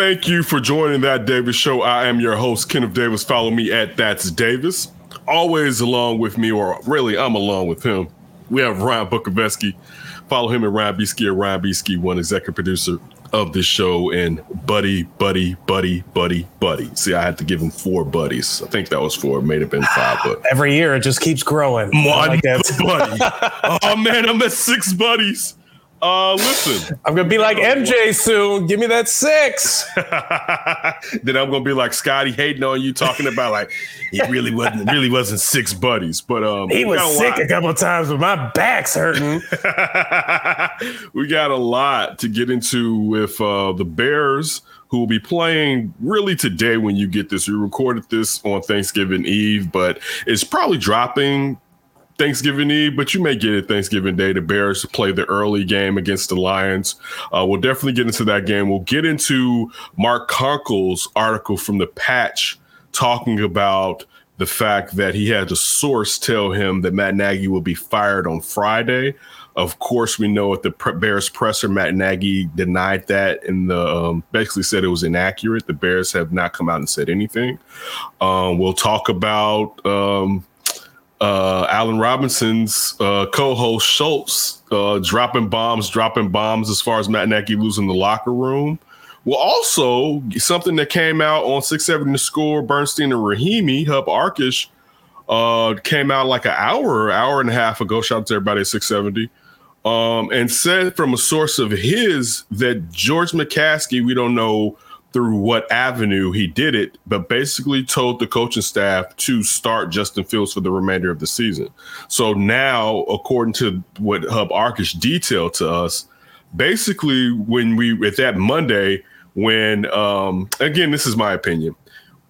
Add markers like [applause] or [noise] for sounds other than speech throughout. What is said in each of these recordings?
Thank you for joining that Davis show. I am your host, Kenneth Davis. Follow me at That's Davis. Always along with me, or really, I'm along with him. We have Ryan Bukoveski. Follow him at Ryan Beesky at Ryan Beesky, one executive producer of this show, and buddy, buddy, buddy, buddy, buddy. See, I had to give him four buddies. I think that was four. It may have been five, but Every year it just keeps growing. one like [laughs] buddy. oh man, I'm at six buddies. Uh, listen. I'm gonna be like MJ soon. Give me that six. [laughs] then I'm gonna be like Scotty hating on you, talking about like he really wasn't really wasn't six buddies, but um, He was a sick lot. a couple of times, but my back's hurting. [laughs] we got a lot to get into with uh, the Bears, who will be playing really today when you get this. We recorded this on Thanksgiving Eve, but it's probably dropping Thanksgiving Eve, but you may get it Thanksgiving Day. The Bears play the early game against the Lions. Uh, we'll definitely get into that game. We'll get into Mark Konkol's article from the Patch talking about the fact that he had a source tell him that Matt Nagy will be fired on Friday. Of course, we know at the Bears presser, Matt Nagy denied that and um, basically said it was inaccurate. The Bears have not come out and said anything. Um, we'll talk about um, uh, Allen Robinson's uh, co-host Schultz uh, dropping bombs, dropping bombs as far as Matt Nagy losing the locker room. Well, also something that came out on six seven to score. Bernstein and Rahimi Hub Arkush uh, came out like an hour, hour and a half ago. Shout out to everybody at six seventy. Um, and said from a source of his that George McCaskey, we don't know through what avenue he did it, but basically told the coaching staff to start Justin Fields for the remainder of the season. So now, according to what Hub Arkush detailed to us, basically when we at that Monday, when um again, this is my opinion.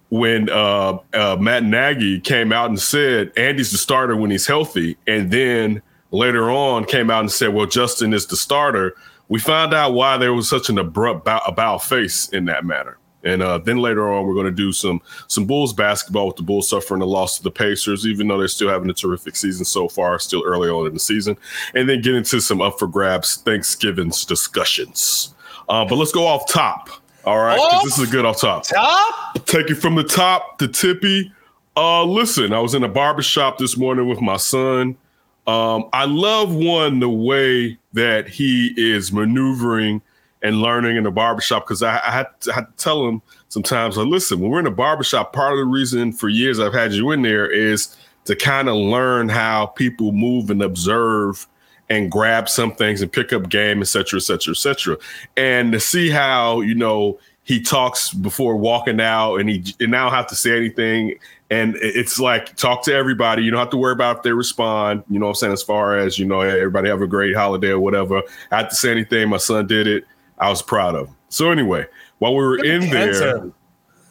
When uh, uh Matt Nagy came out and said Andy's the starter when he's healthy, and then later on came out and said, Well, Justin is the starter we found out why there was such an abrupt bow, about face in that matter. And uh, then later on, we're going to do some some Bulls basketball with the Bulls suffering a loss to the Pacers, even though they're still having a terrific season so far, still early on in the season. And then get into some up for grabs Thanksgiving's discussions. Uh, but let's go off top. All right, this is a good off top. Top. Take it from the top the tippy. Uh, listen, I was in a barbershop this morning with my son. Um, I love one the way that he is maneuvering and learning in the barbershop because I, I, had to, I had to tell him sometimes, like, listen, when we're in a barbershop, part of the reason for years I've had you in there is to kind of learn how people move and observe and grab some things and pick up game, et cetera, et cetera, et cetera. And to see how, you know, he talks before walking out and he and now have to say anything. And it's like talk to everybody. You don't have to worry about if they respond. You know what I'm saying? As far as, you know, everybody have a great holiday or whatever. I had to say anything. My son did it. I was proud of him. So anyway, while we were in there,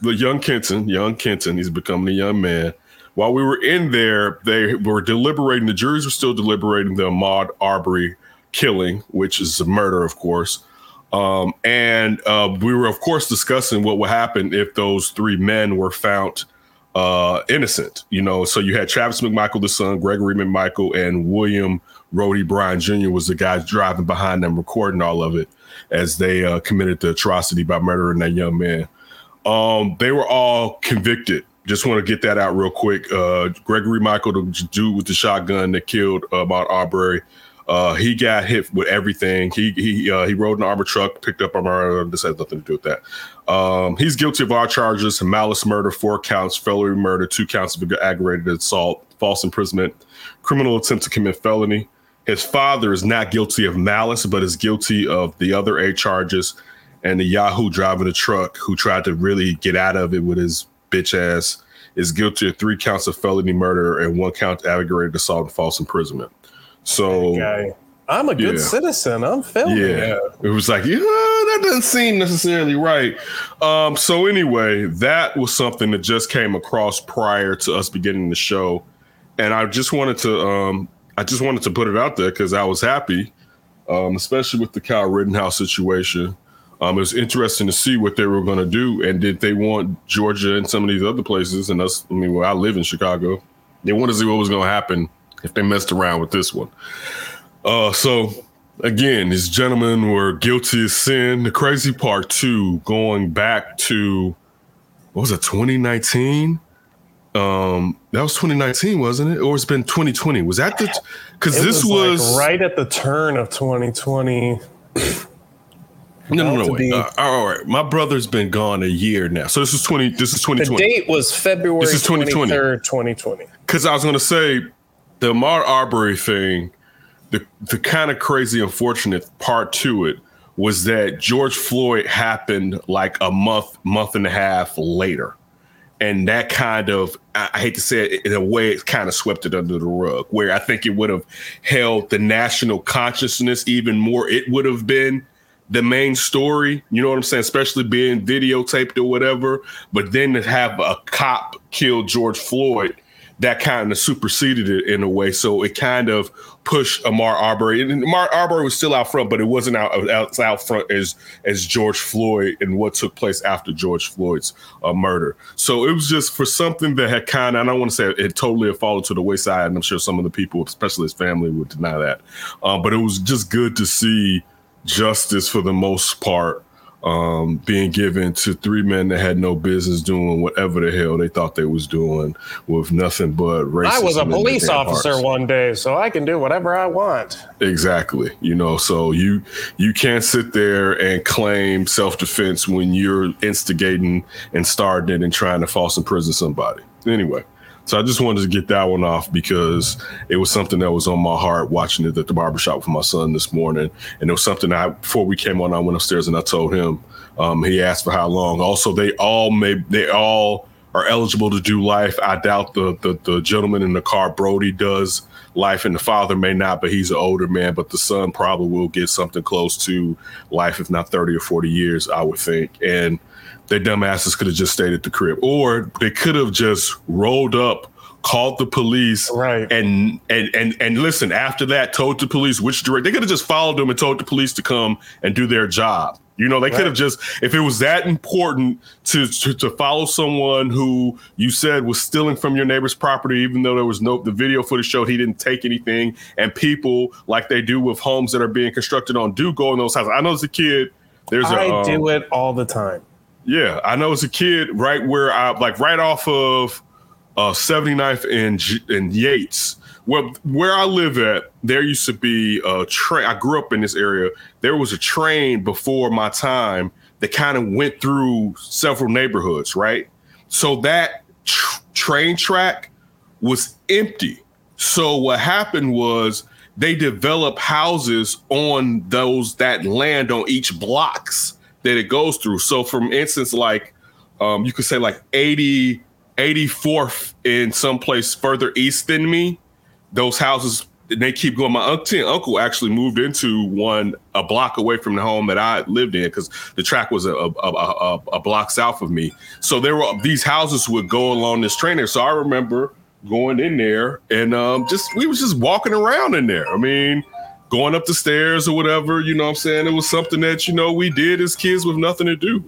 the young Kenton, young Kenton, he's becoming a young man. While we were in there, they were deliberating. The juries were still deliberating the Ahmaud Arbery killing, which is a murder, of course. Um, and uh, we were, of course, discussing what would happen if those three men were found uh, innocent. You know, so you had Travis McMichael, the son, Gregory McMichael, and William Roddie Bryan Jr. was the guy driving behind them, recording all of it as they uh, committed the atrocity by murdering that young man. Um, they were all convicted. Just want to get that out real quick. Uh, Gregory Michael, the dude with the shotgun that killed uh, Mount Arbery, uh, he got hit with everything. He he uh, he rode an armored truck, picked up armor. This has nothing to do with that. Um, he's guilty of all charges: malice murder, four counts, felony murder, two counts of aggravated assault, false imprisonment, criminal attempt to commit felony. His father is not guilty of malice, but is guilty of the other eight charges. And the Yahoo driving the truck, who tried to really get out of it with his bitch ass, is guilty of three counts of felony murder and one count of aggravated assault and false imprisonment. So I'm a good Yeah. citizen. I'm filming Yeah, it. it was like, yeah, that doesn't seem necessarily right. Um, so anyway, that was something that just came across prior to us beginning the show, and I just wanted to, um, I just wanted to put it out there because I was happy, um, especially with the Kyle Rittenhouse situation. Um, it was interesting to see what they were going to do, and did they want Georgia and some of these other places, and us. I mean, well, I live in Chicago. They wanted to see what was going to happen if they messed around with this one. Uh, so again, these gentlemen were guilty of sin. The crazy part too, going back to what was it, 2019? Um, that was 2019, wasn't it? Or it's been 2020. Was that the? Because this was, was, like right at the turn of 2020. no, no, no. Wait. Uh, all right, my brother's been gone a year now, so this is 20. This is The date was February This is twenty twenty. Twenty twenty. because I was going to say the Ahmaud Arbery thing, the the kind of crazy, unfortunate part to it was that George Floyd happened like a month, month and a half later, and that kind of I, I hate to say it in a way, it kind of swept it under the rug. Where I think it would have held the national consciousness even more. It would have been the main story, you know what I'm saying, especially being videotaped or whatever. But then to have a cop kill George Floyd, that kind of superseded it in a way. So it kind of pushed Amar Arbery. And Amar Arbery was still out front, but it wasn't out out, out front as as George Floyd and what took place after George Floyd's uh, murder. So it was just for something that had kind of, I don't want to say it totally had fallen to the wayside. And I'm sure some of the people, especially his family, would deny that. Um, but it was just good to see justice for the most part um, being given to three men that had no business doing whatever the hell they thought they was doing with nothing but racism. I was a police officer hearts. one day, so I can do whatever I want. Exactly. You know, so you you can't sit there and claim self defense when you're instigating and starting it and trying to false imprison somebody. Anyway, so I just wanted to get that one off because it was something that was on my heart watching it at the barbershop with my son this morning. And it was something I before we came on, I went upstairs and I told him. Um, he asked for how long. Also, they all may they all are eligible to do life. I doubt the, the the gentleman in the car, Brody, does life, and the father may not, but he's an older man. But the son probably will get something close to life, if not thirty or forty years, I would think. And they dumbasses could have just stayed at the crib, or they could have just rolled up, called the police, Right. and and and and listen. After that, told the police which direct. They could have just followed them and told the police to come and do their job. You know, they could have just if it was that important to, to to follow someone who you said was stealing from your neighbor's property, even though there was no the video footage showed he didn't take anything, and people like they do with homes that are being constructed on do go in those houses. I know as a kid, there's a I um, do it all the time. Yeah, I know as a kid, right where I like right off of uh 79th and J- and Yates. Well, where I live at, there used to be a train. I grew up in this area. There was a train before my time that kind of went through several neighborhoods, right? So that tr- train track was empty. So what happened was they developed houses on those that land on each blocks that it goes through. So from instance, like um, you could say like 80, 84th in some place further east than me, those houses they keep going. My uncle, and uncle actually moved into one a block away from the home that I lived in because the track was a, a, a, a, a block south of me. So there were these houses would go along this train there. So I remember going in there and um, just we was just walking around in there. I mean, going up the stairs or whatever. You know what I'm saying? It was something that you know we did as kids with nothing to do.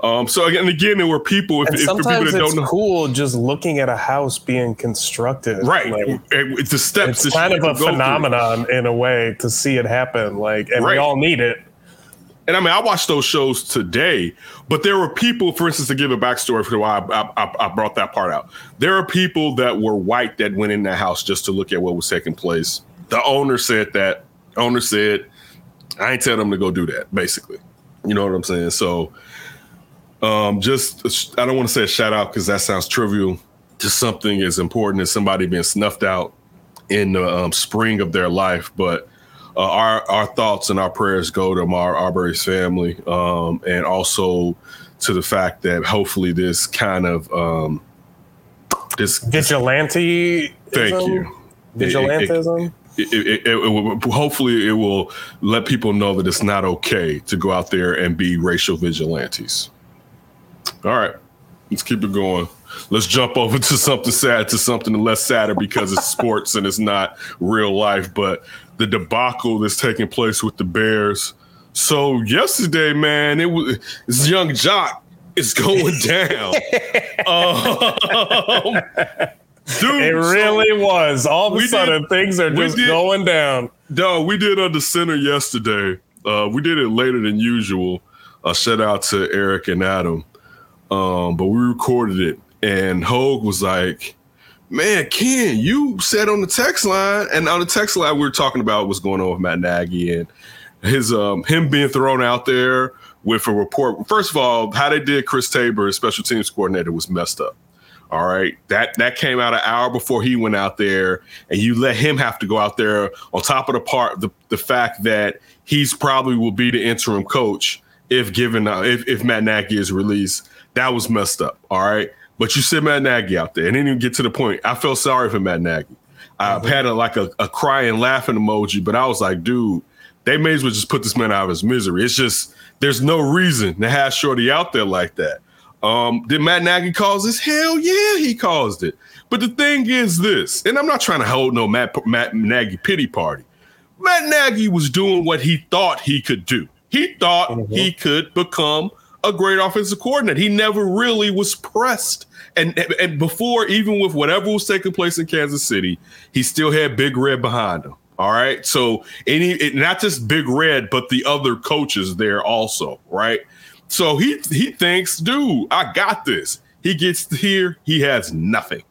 Um, so again, again, there were people. If, And if for people sometimes that it's don't know, cool just looking at a house being constructed. right? Like, and it's the steps. it's kind of a go through. phenomenon in a way to see it happen. Like, and Right. we all need it. And I mean, I watched those shows today, but there were people, for instance, to give a backstory for why I, I, I brought that part out. There are people that were white that went in that house just to look at what was taking place. The owner said that. Owner said, "I ain't tell them to go do that." Basically, you know what I'm saying. So, um, just I don't want to say a shout out because that sounds trivial. to something as important as somebody being snuffed out in the um, spring of their life, but uh, our our thoughts and our prayers go to Mar Arbery's family, um, and also to the fact that hopefully this kind of um, this Vigilante. thank you Vigilantism. it, it, it, it will, hopefully it will let people know that it's not okay to go out there and be racial vigilantes. All right, let's keep it going. Let's jump over to something sad to something less sadder because it's [laughs] sports and it's not real life. But the debacle that's taking place with the Bears. So yesterday, man, it was this young jock is going down. [laughs] um, dude, It so- really was. All of a sudden, did- things are just did- going down. Dog, we did on the center yesterday. Uh, we did it later than usual. Uh, shout out to Eric and Adam. Um, but we recorded it, and Hogue was like, "Man, Ken, you said on the text line, and on the text line we were talking about what's going on with Matt Nagy and his um him being thrown out there with a report. First of all, how they did Chris Tabor, special teams coordinator, was messed up. All right. That that came out an hour before he went out there, and you let him have to go out there on top of the part the, the fact that he's probably will be the interim coach if given uh, if, if Matt Nagy is released. That was messed up. All right. But you sent Matt Nagy out there and didn't even get to the point. I felt sorry for Matt Nagy. I've had a like a, a crying laughing emoji, but I was like, dude, they may as well just put this man out of his misery. It's just there's no reason to have Shorty out there like that. Um, did Matt Nagy cause this? Hell yeah, he caused it. But the thing is this, and I'm not trying to hold no Matt, Matt Nagy pity party. Matt Nagy was doing what he thought he could do. He thought he could become a great offensive coordinator. He never really was pressed. And, and before, even with whatever was taking place in Kansas City, he still had Big Red behind him. All right. So any it, not just Big Red, but the other coaches there also, right? So he he thinks, dude, I got this. He gets here, he has nothing.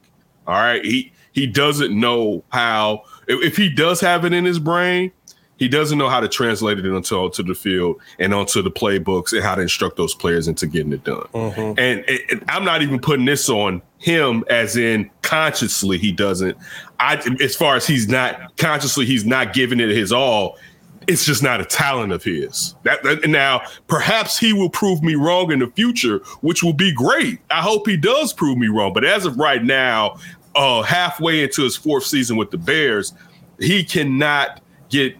All right. He he doesn't know how if, if he does have it in his brain, he doesn't know how to translate it onto, onto the field and onto the playbooks and how to instruct those players into getting it done. Mm-hmm. And, and- and I'm not even putting this on him as in consciously he doesn't. I as far as he's not consciously he's not giving it his all. It's just not a talent of his. That, that- now, perhaps he will prove me wrong in the future, which will be great. I hope he does prove me wrong. But as of right now, uh, halfway into his fourth season with the Bears, he cannot get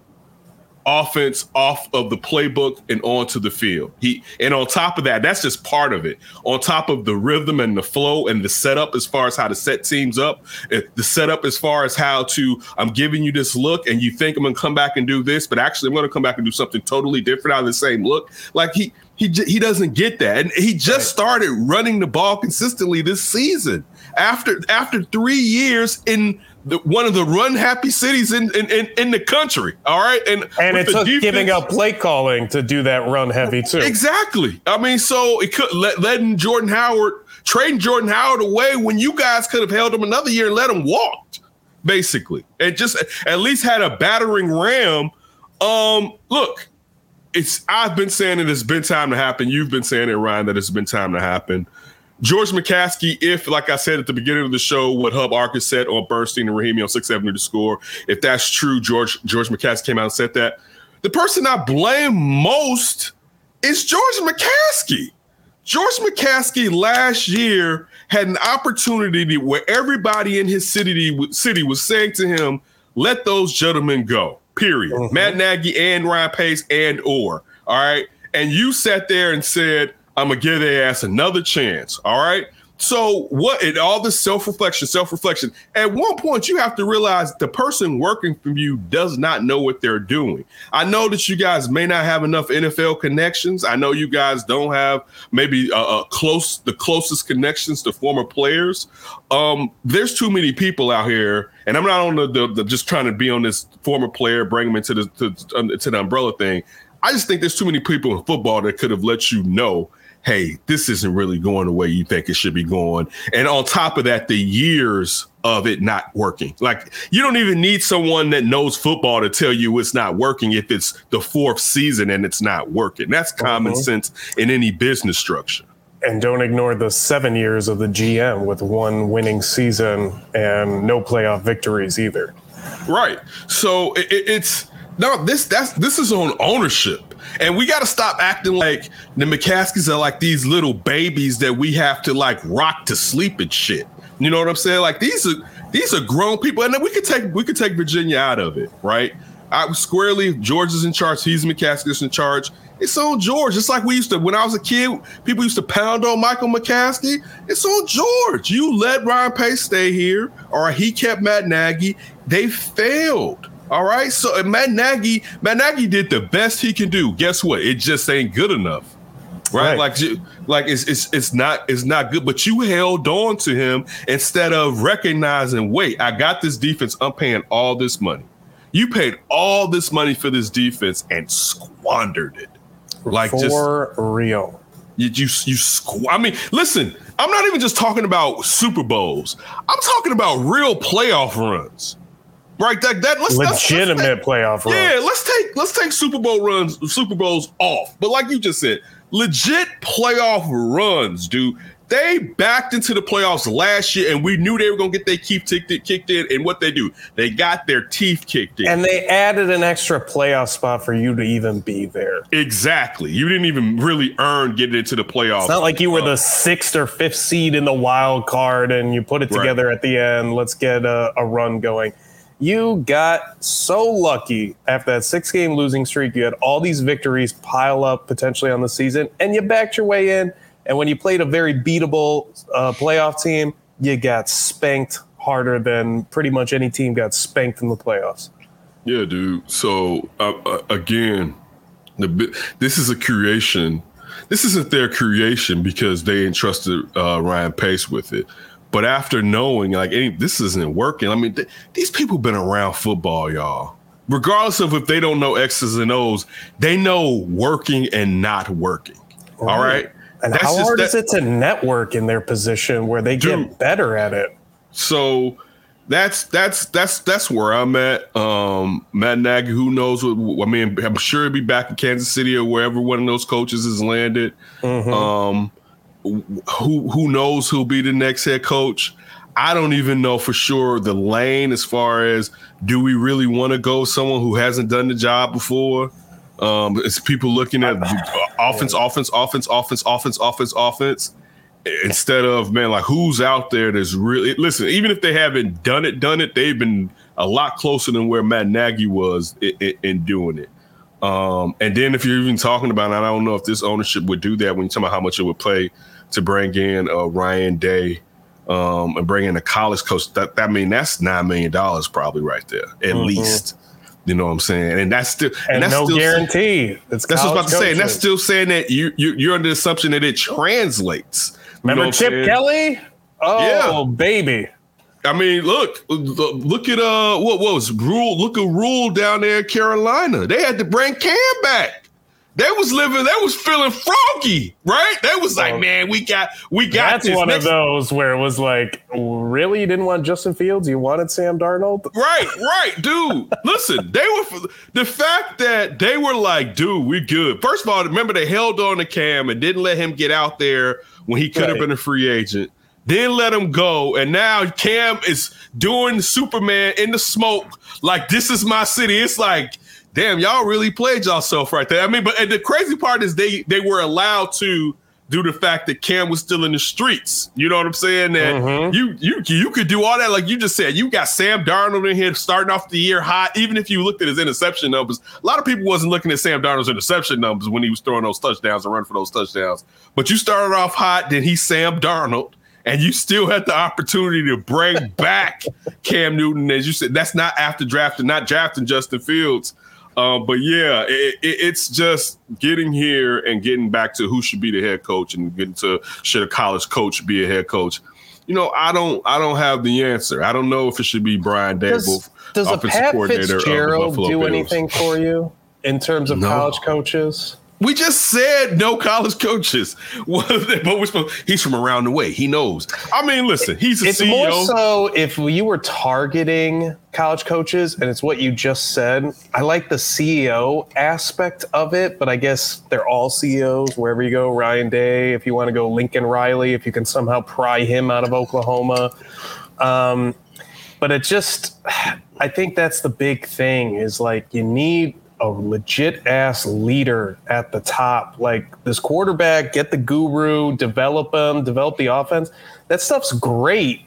offense off of the playbook and onto the field. He and on top of that, that's just part of it. On top of the rhythm and the flow and the setup as far as how to set teams up, eh, the setup as far as how to I'm giving you this look and you think I'm going to come back and do this, but actually I'm going to come back and do something totally different out of the same look. Like he he he doesn't get that. And he just started running the ball consistently this season. After after 3 years in the, one of the run happy cities in, in in in the country. All right, and And with it the took giving up play calling to do that run heavy too. Exactly. I mean, so it could let letting Jordan Howard trading Jordan Howard away when you guys could have held him another year and let him walk, basically, and just at least had a battering ram. Um, look, it's I've been saying it. It's been time to happen. You've been saying it, Ryan, that it's been time to happen. George McCaskey, if, like I said at the beginning of the show, what Hub Arkush said on Bernstein and Rahimi on 670 to score, if that's true, George George McCaskey came out and said that. The person I blame most is George McCaskey. George McCaskey last year had an opportunity where everybody in his city city was saying to him, "Let those gentlemen go." Period. Mm-hmm. Matt Nagy and Ryan Pace and or all right. And you sat there and said, "I'm gonna give their ass another chance." All right. So what? And all this self reflection, self reflection. At one point, you have to realize the person working for you does not know what they're doing. I know that you guys may not have enough NFL connections. I know you guys don't have maybe uh, uh, close the closest connections to former players. Um, there's too many people out here, and I'm not on the, the, the just trying to be on this former player, bring them into the to, um, to the umbrella thing. I just think there's too many people in football that could have let you know hey, this isn't really going the way you think it should be going. And on top of that, the years of it not working. Like you don't even need someone that knows football to tell you it's not working if it's the fourth season and it's not working. That's uh-huh. common sense in any business structure. And don't ignore the seven years of the GM with one winning season and no playoff victories either. Right. So it, it- it's no this that's this is on ownership. And we got to stop acting like the McCaskeys are like these little babies that we have to like rock to sleep and shit. You know what I'm saying? Like these are These are grown people, and then we could take we could take Virginia out of it, right? I squarely George is in charge. He's McCaskey's in charge. It's on George. It's like we used to when I was a kid. People used to pound on Michael McCaskey. It's on George. You let Ryan Pace stay here, or he kept Matt Nagy. They failed. All right. So Matt Nagy, Matt Nagy did the best he can do. Guess what? It just ain't good enough. Right? Right. Like, like it's, it's it's not it's not good. But you held on to him instead of recognizing, wait, I got this defense. I'm paying all this money. You paid all this money for this defense and squandered it. Like just For real. you you, you squ- I mean, listen, I'm not even just talking about Super Bowls. I'm talking about real playoff runs. Right? That that let's let's- let's Legitimate take- playoff run. Yeah, let's take let's take Super Bowl runs, Super Bowls off. But like you just said, legit playoff runs, dude. They backed into the playoffs last year, and we knew they were gonna get their teeth kicked, kicked in. And what they do, they got their teeth kicked in. And they added an extra playoff spot for you to even be there. exactly. You didn't even really earn getting into the playoffs. It's not like you were uh, the sixth or fifth seed in the wild card and you put it Right. together at the end. Let's get a, a run going. You got so lucky after that six game losing streak. You had all these victories pile up potentially on the season, and you backed your way in. And when you played a very beatable uh, playoff team, you got spanked harder than pretty much any team got spanked in the playoffs. Yeah, dude. So uh, uh, again, the this is a creation. This isn't their creation because they entrusted uh, Ryan Pace with it. But after knowing like any, this isn't working, I mean, th- these people been around football, y'all. Regardless of if they don't know X's and O's, they know working and not working. All right. And That's how just hard that- is it to network in their position where they Dude. get better at it? So that's that's that's that's where I'm at. Um, Matt Nagy, who knows what? I mean, I'm sure he'll be back in Kansas City or wherever one of those coaches has landed. Um, who who knows who'll be the next head coach? I don't even know for sure the lane as far as do we really want to go someone who hasn't done the job before? Um, it's people looking at offense, offense, offense, offense, offense, offense, offense instead of man like who's out there that's really listen even if they haven't done it done it they've been a lot closer than where matt nagy was in, in, in doing it um and then if you're even talking about and i don't know if this ownership would do that when you talk about how much it would play to bring in uh, ryan day um and bring in a college coach that that mean that's nine million dollars probably right there at least you know what i'm saying and that's still Mm-hmm. And, that's no still guarantee. That's what I was about to say. And that's still saying that you, you you're under the assumption that it translates. You know Remember Chip? Kelly? Oh, baby. I mean, look, look at uh, what was Rhule? Look at Rhule down there in Carolina. They had to bring Cam back. They was living. They was feeling froggy, right? They was like, man, we got, we got That's this. one Next- of those where it was like, really? You didn't want Justin Fields? You wanted Sam Darnold? Right, right, dude. [laughs] Listen, they were the fact that they were like, dude, we good. First of all, remember they held on to Cam and didn't let him get out there when he could have Right. been a free agent. Then let him go, and now Cam is doing Superman in the smoke. Like this is my city. It's like, damn, y'all really played yourself right there. I mean, but and the crazy part is they they were allowed to do the fact that Cam was still in the streets. You know what I'm saying? That mm-hmm. you you you could do all that, like you just said. You got Sam Darnold in here starting off the year hot. Even if you looked at his interception numbers, a lot of people wasn't looking at Sam Darnold's interception numbers when he was throwing those touchdowns and running for those touchdowns. But you started off hot, then he's Sam Darnold. And you still had the opportunity to bring [laughs] back Cam Newton, as you said. That's not after drafting, not drafting Justin Fields. Um, but yeah, it, it, it's just getting here and getting back to who should be the head coach and getting to should a college coach be a head coach. You know, I don't, I don't have the answer. I don't know if it should be Brian Daboll, Does, does a Pat coordinator of the Fitzgerald Buffalo do Bills. anything for you in terms of No. college coaches? We just said no college coaches. [laughs] But we're supposed, he's from around the way. He knows. I mean, listen, he's a It's CEO. more so if you were targeting college coaches, and it's what you just said. I like the CEO aspect of it, but I guess they're all CEOs wherever you go. Ryan Day, if you want to go Lincoln Riley, if you can somehow pry him out of Oklahoma. Um, but it just, [sighs] I think that's the big thing is like you need a legit ass leader at the top. Like this quarterback, get the guru, develop them, develop the offense. That stuff's great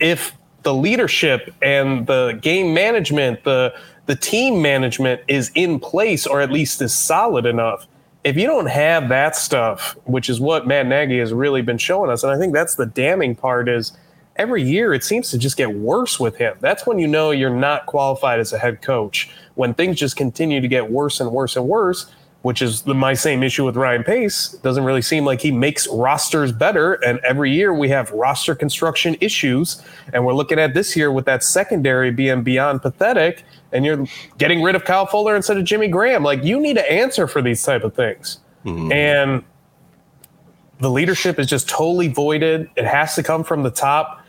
if the leadership and the game management, the the team management is in place or at least is solid enough. If you don't have that stuff, which is what Matt Nagy has really been showing us, and I think that's the damning part is every year it seems to just get worse with him. That's when you know you're not qualified as a head coach. When things just continue to get worse and worse and worse, which is the, my same issue with Ryan Pace. Doesn't really seem like he makes rosters better. And every year we have roster construction issues. And we're looking at this year with that secondary being beyond pathetic. And you're getting rid of Kyle Fuller instead of Jimmy Graham. Like you need to answer for these type of things. Mm-hmm. And the leadership is just totally voided. It has to come from the top.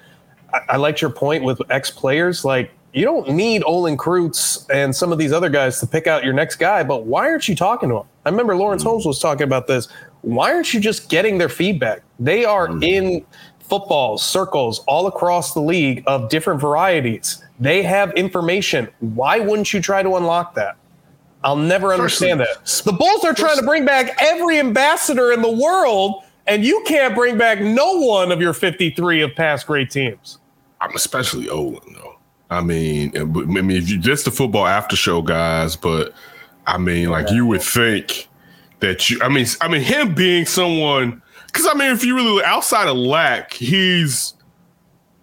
I, I liked your point with ex players. Like you don't need Olin Kreutz and some of these other guys to pick out your next guy, but why aren't you talking to them? I remember Laurence Holmes was talking about this. Why aren't you just getting their feedback? They are in football circles all across the league of different varieties. They have information. Why wouldn't you try to unlock that? I'll never understand that. The Bulls are trying to bring back every ambassador in the world, and you can't bring back no one of your 53 of past great teams. I'm especially Olin though. I mean, I mean, if you just the football after show guys, but I mean, like you would think that you. I mean, I mean, him being someone because I mean, if you really outside of Lack, he's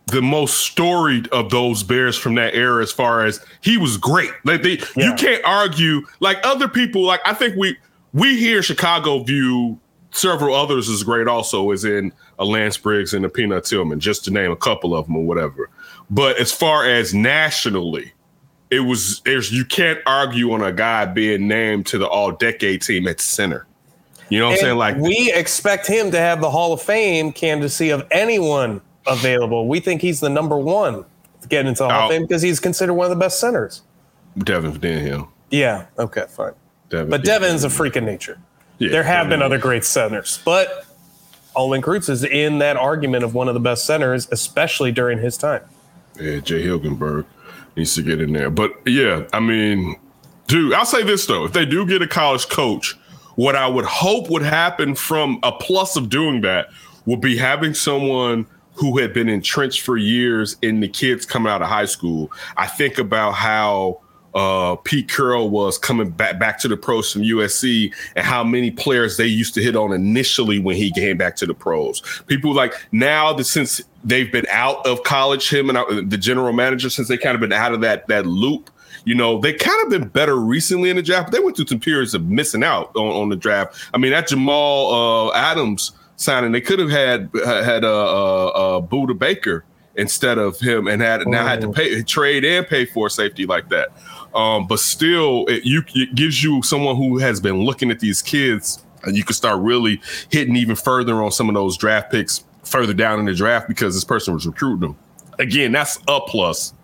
the most storied of those Bears from that era. As far as he was great, like they, you can't argue. Like other people, like I think we we here Chicago view several others as great. Also, as in a Lance Briggs and a Peanut Tillman, just to name a couple of them or whatever. But as far as nationally, it was there's you can't argue on a guy being named to the All Decade team at center. You know what I'm saying? Like we expect him to have the Hall of Fame candidacy of anyone available. We think he's the number one to get into the Hall of Oh. Fame because he's considered one of the best centers. Devin Denhill. Yeah. Okay. Fine. Devin But Devin's a freak of nature. Yeah, there have been Devin- other great centers, but Olin Kreutz is in that argument of one of the best centers, especially during his time. Yeah, Jay Hilgenberg needs to get in there. But yeah, I mean, dude, I'll say this though: if they do get a college coach, what I would hope would happen from a plus of doing that would be having someone who had been entrenched for years in the kids coming out of high school. I think about how uh, Pete Carroll was coming back back to the pros from USC, and how many players they used to hit on initially when he came back to the pros. People like now that since they've been out of college, him and uh, the general manager, since they kind of been out of that that loop. You know, they kind of been better recently in the draft, but they went through some periods of missing out on, on the draft. I mean, that Jamal uh, Adams signing, they could have had had a uh, uh, Budda Baker instead of him, and had now had to pay trade and pay for a safety like that. Um, but still, it, you it gives you someone who has been looking at these kids, and you can start really hitting even further on some of those draft picks further down in the draft because this person was recruiting them. Again, that's a plus,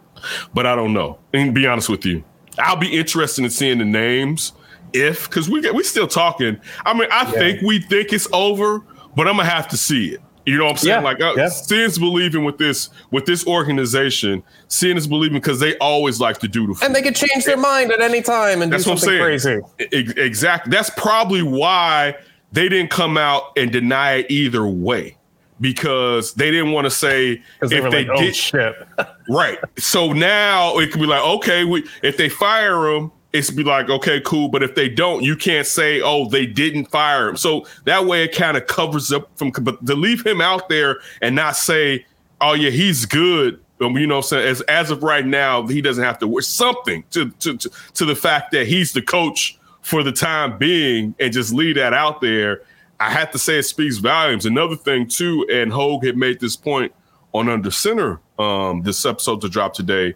but I don't know. And be honest with you, I'll be interested in seeing the names if because we get we still talking. I mean, I think we think it's over, but I'm gonna have to see it. You know what I'm saying? Yeah, Like uh, yeah. seeing is believing with this with this organization. Seeing is believing because they always like to do the And they could change their mind at any time and that's do what I'm saying. crazy. Ex- Exactly. That's probably why they didn't come out and deny it either way because they didn't want to say they if were they like, oh did shit. [laughs] right. So now it could be like, okay, we if they fire him, it's be like, okay, cool. But if they don't, you can't say, oh, they didn't fire him. So that way it kind of covers up from. But to leave him out there and not say, oh yeah, he's good. Um, you know, I'm saying as as of right now, he doesn't have to wear something to to to, to the fact that he's the coach for the time being, and just leave that out there. I have to say it speaks volumes. Another thing too, and Hogue had made this point on Under Center um, this episode to drop today,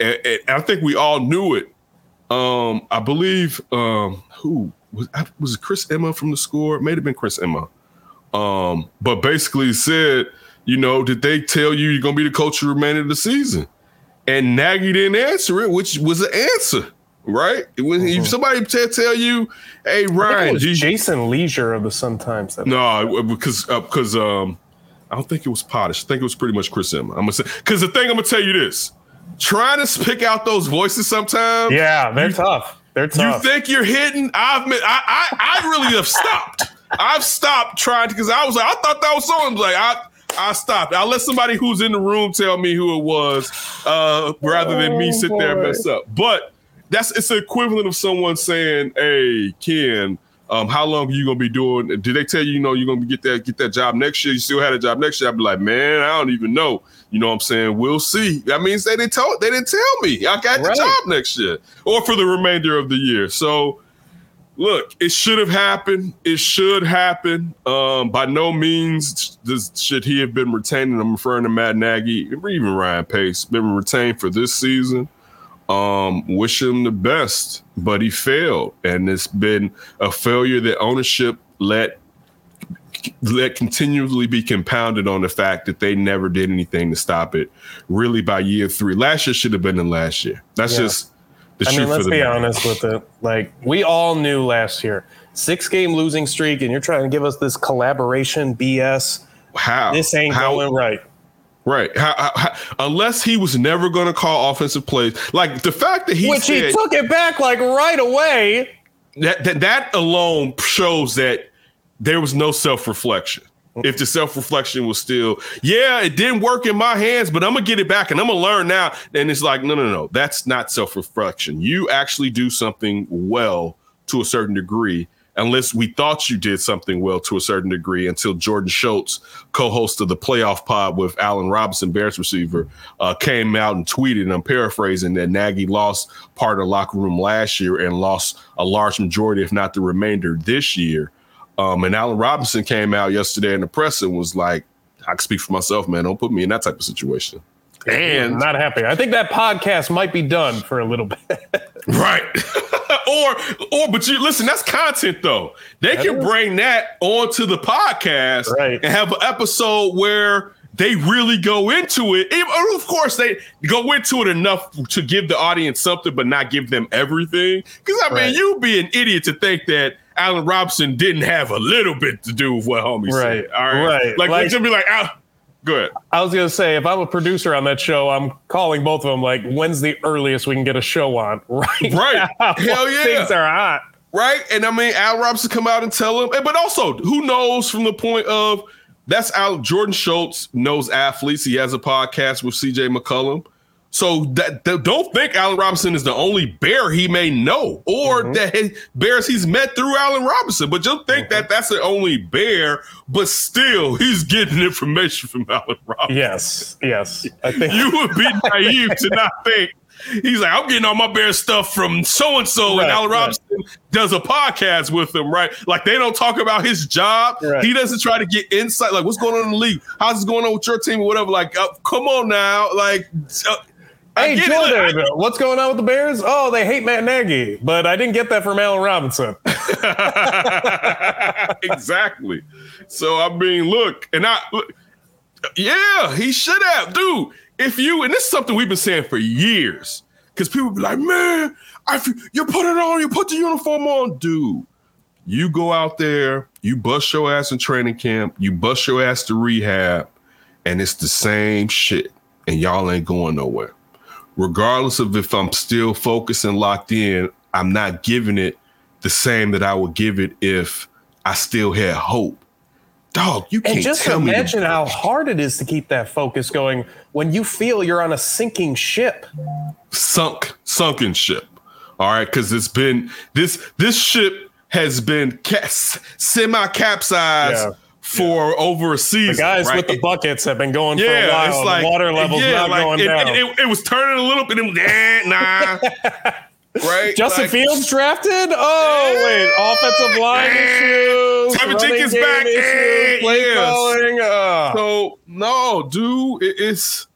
and, and I think we all knew it. Um, I believe um, who was was it Chris Emma from the score? It may have been Chris Emma. Um, but basically said, you know, did they tell you you're gonna be the coach the remainder of the season? And Nagy didn't answer it, which was an answer, right? When if somebody t- tell you, "Hey, Ryan, was do you- Jason Lieser of the Sun Times. No, because because um, I don't think it was Potash. I think it was pretty much Chris Emma. I'm gonna say because the thing I'm gonna tell you this: trying to pick out those voices sometimes. yeah, they're tough. They're tough. You think you're hitting? I've been, I, I I really have stopped. I've stopped trying to because I was like I thought that was someone like I I stopped. I'll let somebody who's in the room tell me who it was, uh, rather than me sit there and mess up. But that's it's the equivalent of someone saying, "Hey, Ken, um, how long are you gonna be doing? Did they tell you, you know, you're gonna get that get that job next year? You still had a job next year? I'd be like, man, I don't even know. You know what I'm saying? We'll see. That means they didn't tell they didn't tell me I got the job next year or for the remainder of the year. So look, it should have happened. It should happen. Um, by no means does, should he have been retained. And I'm referring to Matt Nagy, or even Ryan Pace, been retained for this season. Um, wish him the best, but he failed, and it's been a failure that ownership let let continually be compounded on the fact that they never did anything to stop it. Really, by year three, last year should have been the last year. That's Yeah. just the I truth mean, let's the be matter. honest with it. Like we all knew last year, six game losing streak, and you're trying to give us this collaboration BS. How This ain't how, going right. Right. How, how, how- unless he was never going to call offensive plays. Like the fact that he Which said he took it back like right away. that, that that alone shows that there was no self-reflection. If the self-reflection was still, yeah, it didn't work in my hands, but I'm gonna get it back and I'm gonna learn now. And it's like, no, no, no, that's not self-reflection. You actually do something well to a certain degree, unless we thought you did something well to a certain degree until Jordan Schultz, co-host of the playoff pod with Allen Robinson, Bears receiver, uh, came out and tweeted, and I'm paraphrasing, that Nagy lost part of the locker room last year and lost a large majority, if not the remainder, this year. Um, and Allen Robinson came out yesterday in the press and was like, I can speak for myself, man. Don't put me in that type of situation. I'm And not happy. I think that podcast might be done for a little bit. [laughs] Right. [laughs] or or but you listen, that's content though. They can is. bring that onto the podcast Right. and have an episode where they really go into it. And of course, they go into it enough to give the audience something, but not give them everything. Because I mean, Right. you'd be an idiot to think that Allen Robinson didn't have a little bit to do with what homie Right. said. All right. Right. Like, Like- to be like, Al, good. I was gonna say, if I'm a producer on that show, I'm calling both of them. Like, when's the earliest we can get a show on? [laughs] Right, Right. now, Hell yeah. [laughs] things are hot. right? And I mean, Al Robinson come out and tell him, but also, who knows from the point of that's Al Jordan Schultz knows athletes. He has a podcast with CJ McCollum. So that, that- don't think Allen Robinson is the only bear he may know, or that he, bears he's met through Allen Robinson. But just think that that's the only bear, but still he's getting information from Allen Robinson. Yes, yes. I think You would be naive to not think he's like, I'm getting all my bear stuff from so and so, and Right, Allen right. Robinson does a podcast with him, right? Like they don't talk about his job. Right. He doesn't try to get insight, like what's going on in the league, how's it going on with your team, or whatever. Like, uh, come on now, like. Uh, I Hey get it. Jordan, what's going on with the Bears? Oh, they hate Matt Nagy, but I didn't get that from Allen Robinson. [laughs] [laughs] exactly. So I mean, look, and I, look, yeah, he should have, dude. If you, and this is something we've been saying for years, because people be like, man, I, you put it on, you put the uniform on, dude. You go out there, you bust your ass in training camp, you bust your ass to rehab, and it's the same shit, and y'all ain't going nowhere. Regardless of if I'm still focused and locked in, I'm not giving it the same that I would give it if I still had hope. Dog, you can't And just tell me. imagine how hard it is to keep that focus going when you feel you're on a sinking ship. sunk sunken ship all right because it's been this this ship has been ca- semi capsized Yeah. For over a season The guys right? with the buckets have been going for a yeah, while. it's like the water levels yeah, not like, going it, down. It, it- it was turning a little bit. and eh, nah, [laughs] right? Justin Like, Fields drafted? Oh, wait. Offensive line issues. Teven running Jenkins back. Issues, Eh, play yes. calling. uh, So no, dude, it, it's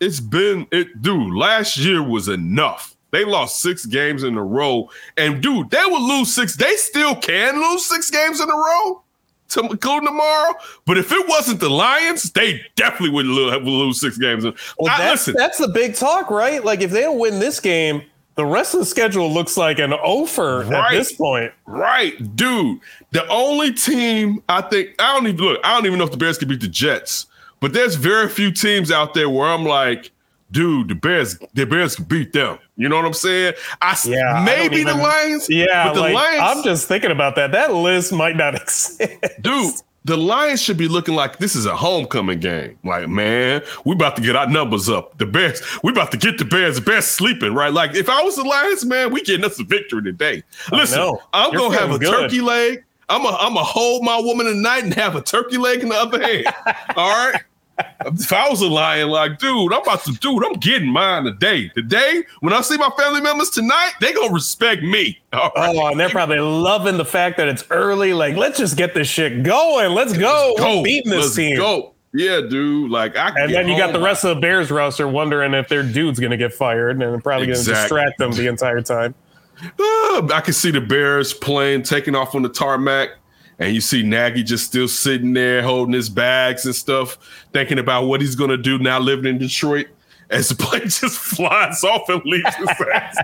it's been it, dude. Last year was enough. They lost six games in a row, and dude, they would lose six. They still can lose six games in a row to including tomorrow. But if it wasn't the Lions, they definitely would lose, would lose six games. Well, I, that's, listen, that's the big talk, right? Like, if they don't win this game, the rest of the schedule looks like an offer at this point. Right, dude. The only team I think I don't even look. I don't even know if the Bears could beat the Jets, but there's very few teams out there where I'm like, dude, the Bears, the Bears can beat them. You know what I'm saying? I Yeah, I don't maybe the Lions. Yeah, but the like, Lions, I'm just thinking about that. That list might not [laughs] exist. dude. the Lions should be looking like this is a homecoming game. Like, man, we about to get our numbers up. The Bears, we about to get the Bears. The Bears sleeping, right? Like, if I was the Lions, man, we getting us a victory today. Listen. I'm You're gonna have a good. turkey leg. I'm a I'm a hold my woman tonight and have a turkey leg in the other hand. [laughs] All right. If I was a lion, like, dude, I'm about to, dude, I'm getting mine today. Today, when I see my family members tonight, they gonna respect me. Right. Oh, and they're probably loving the fact that it's early. Like, let's just get this shit going. Let's go. We're beating this Let's team. Go. Yeah, dude. Like I And then you got the rest of the Bears roster wondering if their dude's going to get fired, and probably going to Exactly. distract them the entire time. Uh, [sighs] I can see the Bears playing, taking off on the tarmac, and you see Nagy just still sitting there holding his bags and stuff, thinking about what he's gonna do now living in Detroit. As the [laughs] plane just flies off and leaves his ass.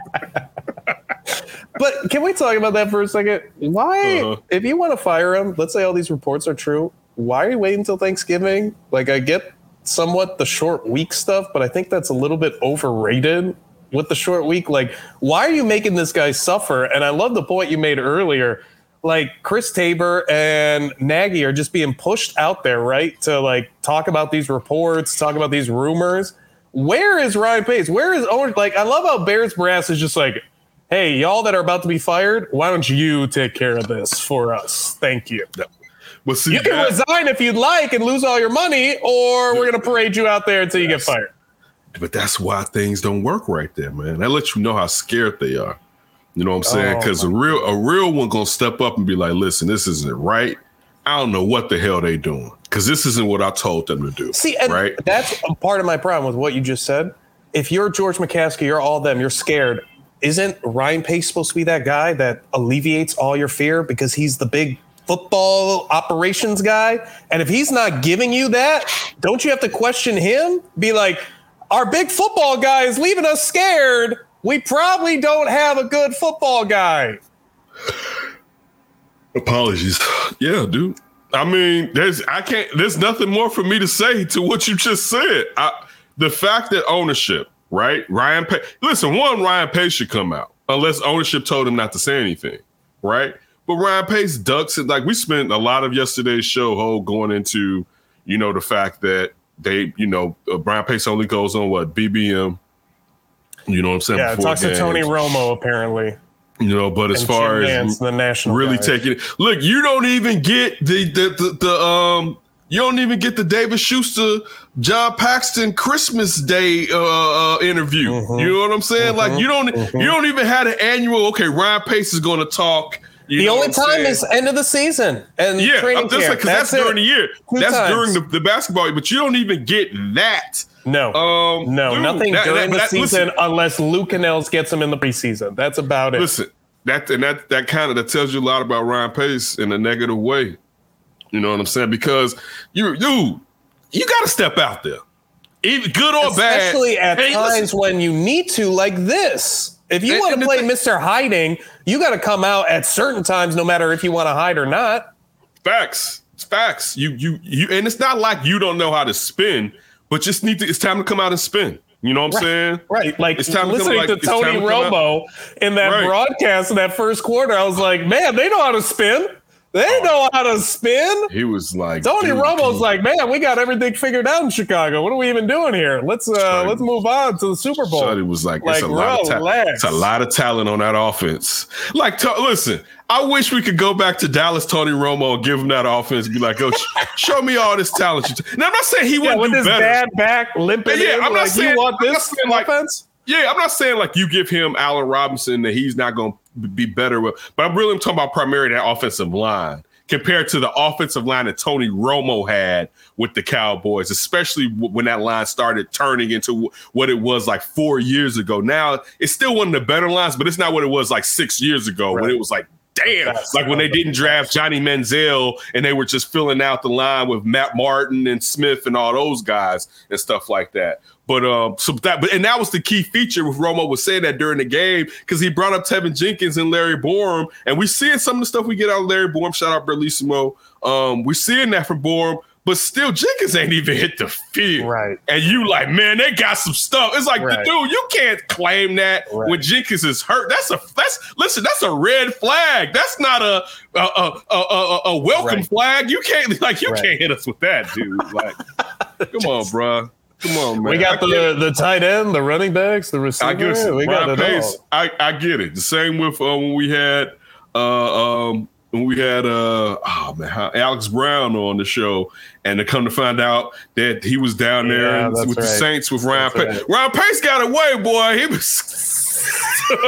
But can we talk about that for a second? Why, Uh-huh. if you want to fire him, let's say all these reports are true, why are you waiting until Thanksgiving? Like, I get somewhat the short week stuff, but I think that's a little bit overrated with the short week. Like, why are you making this guy suffer? And I love the point you made earlier. Like, Chris Tabor and Nagy are just being pushed out there, right? To like talk about these reports, talk about these rumors. Where is Ryan Pace? Where is? Like, I love how Bears brass is just like, hey, y'all that are about to be fired, why don't you take care of this for us? Thank you. But see, You can that- resign if you'd like and lose all your money, or we're going to parade you out there until you get fired. but that's why things don't work right there, man. That lets you know how scared they are. You know what I'm saying? Oh, Because a real a real one gonna step up and be like, listen, this isn't right. I don't know what the hell they doing. Because this isn't what I told them to do. See, and right? that's a part of my problem with what you just said. If you're George McCaskey, you're all them, you're scared. Isn't Ryan Pace supposed to be that guy that alleviates all your fear because he's the big football operations guy? And if he's not giving you that, don't you have to question him? Be like, our big football guy is leaving us scared. We probably don't have a good football guy. Apologies. Yeah, dude. I mean, there's I can't there's nothing more for me to say to what you just said. I, the fact that ownership, right? Ryan Pace listen, one, Ryan Pace should come out, unless ownership told him not to say anything, right? But Ryan Pace ducks it. Like we spent a lot of yesterday's show whole going into, you know, the fact that they, you know, uh, Brian Pace only goes on what BBM. You know what I'm saying? Yeah, talks to Tony. Romo apparently. You know, but as and far Jim as Nance, the national really guy. taking it. Look, you don't even get the the, the the um you don't even get the David Schuster John Paxton Christmas Day uh, uh interview. Mm-hmm. You know what I'm saying? Like you don't you don't even have an annual. Okay, Ryan Pace is going to talk. You The only time saying? is end of the season and yeah, training I'm just camp. because that's, it. during the year. Two that's times. during the, the basketball, but you don't even get that. No, Um, no, dude, nothing that- during that- the that- season listen, unless Lou Canellis gets him in the preseason. That's about it. Listen, that and that that kind of that tells you a lot about Ryan Pace in a negative way. You know what I'm saying? Because you, you you got to step out there, even good or bad. Especially at Hey, times listen, when you need to, like this. If you want to play thing- Mr. Hiding, you got to come out at certain times, no matter if you want to hide or not. facts, it's facts. You, you, you, and it's not like you don't know how to spin, but just need to. It's time to come out and spin. You know what I'm saying? Right. Like It's time to come- listening like, to Tony to come out- in that Right. broadcast in that first quarter, I was like, man, they know how to spin. They know how to spin. He was like Tony Romo's like, man, we got everything figured out in Chicago. What are we even doing here? Let's uh let's move on to the Super Bowl. Shawty was like, Like, it's a lot of ta- it's a lot of talent on that offense. Like, to- listen, I wish we could go back to Dallas, Tony Romo, and give him that offense. And be like, Coach, [laughs] show me all this talent. you t-" Now, I'm not saying he yeah, wouldn't with do his better. bad back limping Yeah, in, I'm not like, saying- you want I'm this saying, like- offense? Yeah, I'm not saying like you give him Allen Robinson that he's not going to be better with, but I'm really talking about primarily that offensive line compared to the offensive line that Tony Romo had with the Cowboys, especially w- when that line started turning into w- what it was like four years ago. Now it's still one of the better lines, but it's not what it was like six years ago when it was like. Damn, That's like when they didn't draft Johnny Manziel and they were just filling out the line with Matt Martin and Smith and all those guys and stuff like that. But um, so that but and that was the key feature with Romo was saying that during the game because he brought up Teven Jenkins and Larry Borom, and we seeing some of the stuff we get out of Larry Borom. Shout out Berlissimo. Um, we're seeing that from Borom, but still Jenkins ain't even hit the field. Right. And you like, man, they got some stuff. It's like, Right. dude, you can't claim that Right. when Jenkins is hurt. That's a that's listen, that's a red flag. That's not a a a a, a, a welcome Right. flag. You can't like you can't hit us with that, dude. Like, [laughs] come on, bruh. Come on, man. We got I the the tight end, the running backs, the receiver. I guess we got it Pace. all. I, I get it. The same with uh, when we had uh, um, when we had uh, oh man, Alex Brown on the show, and to come to find out that he was down there Yeah, and- that's with the. Saints with Ryan That's Pace. Ryan Pace got away, boy. He was. [laughs]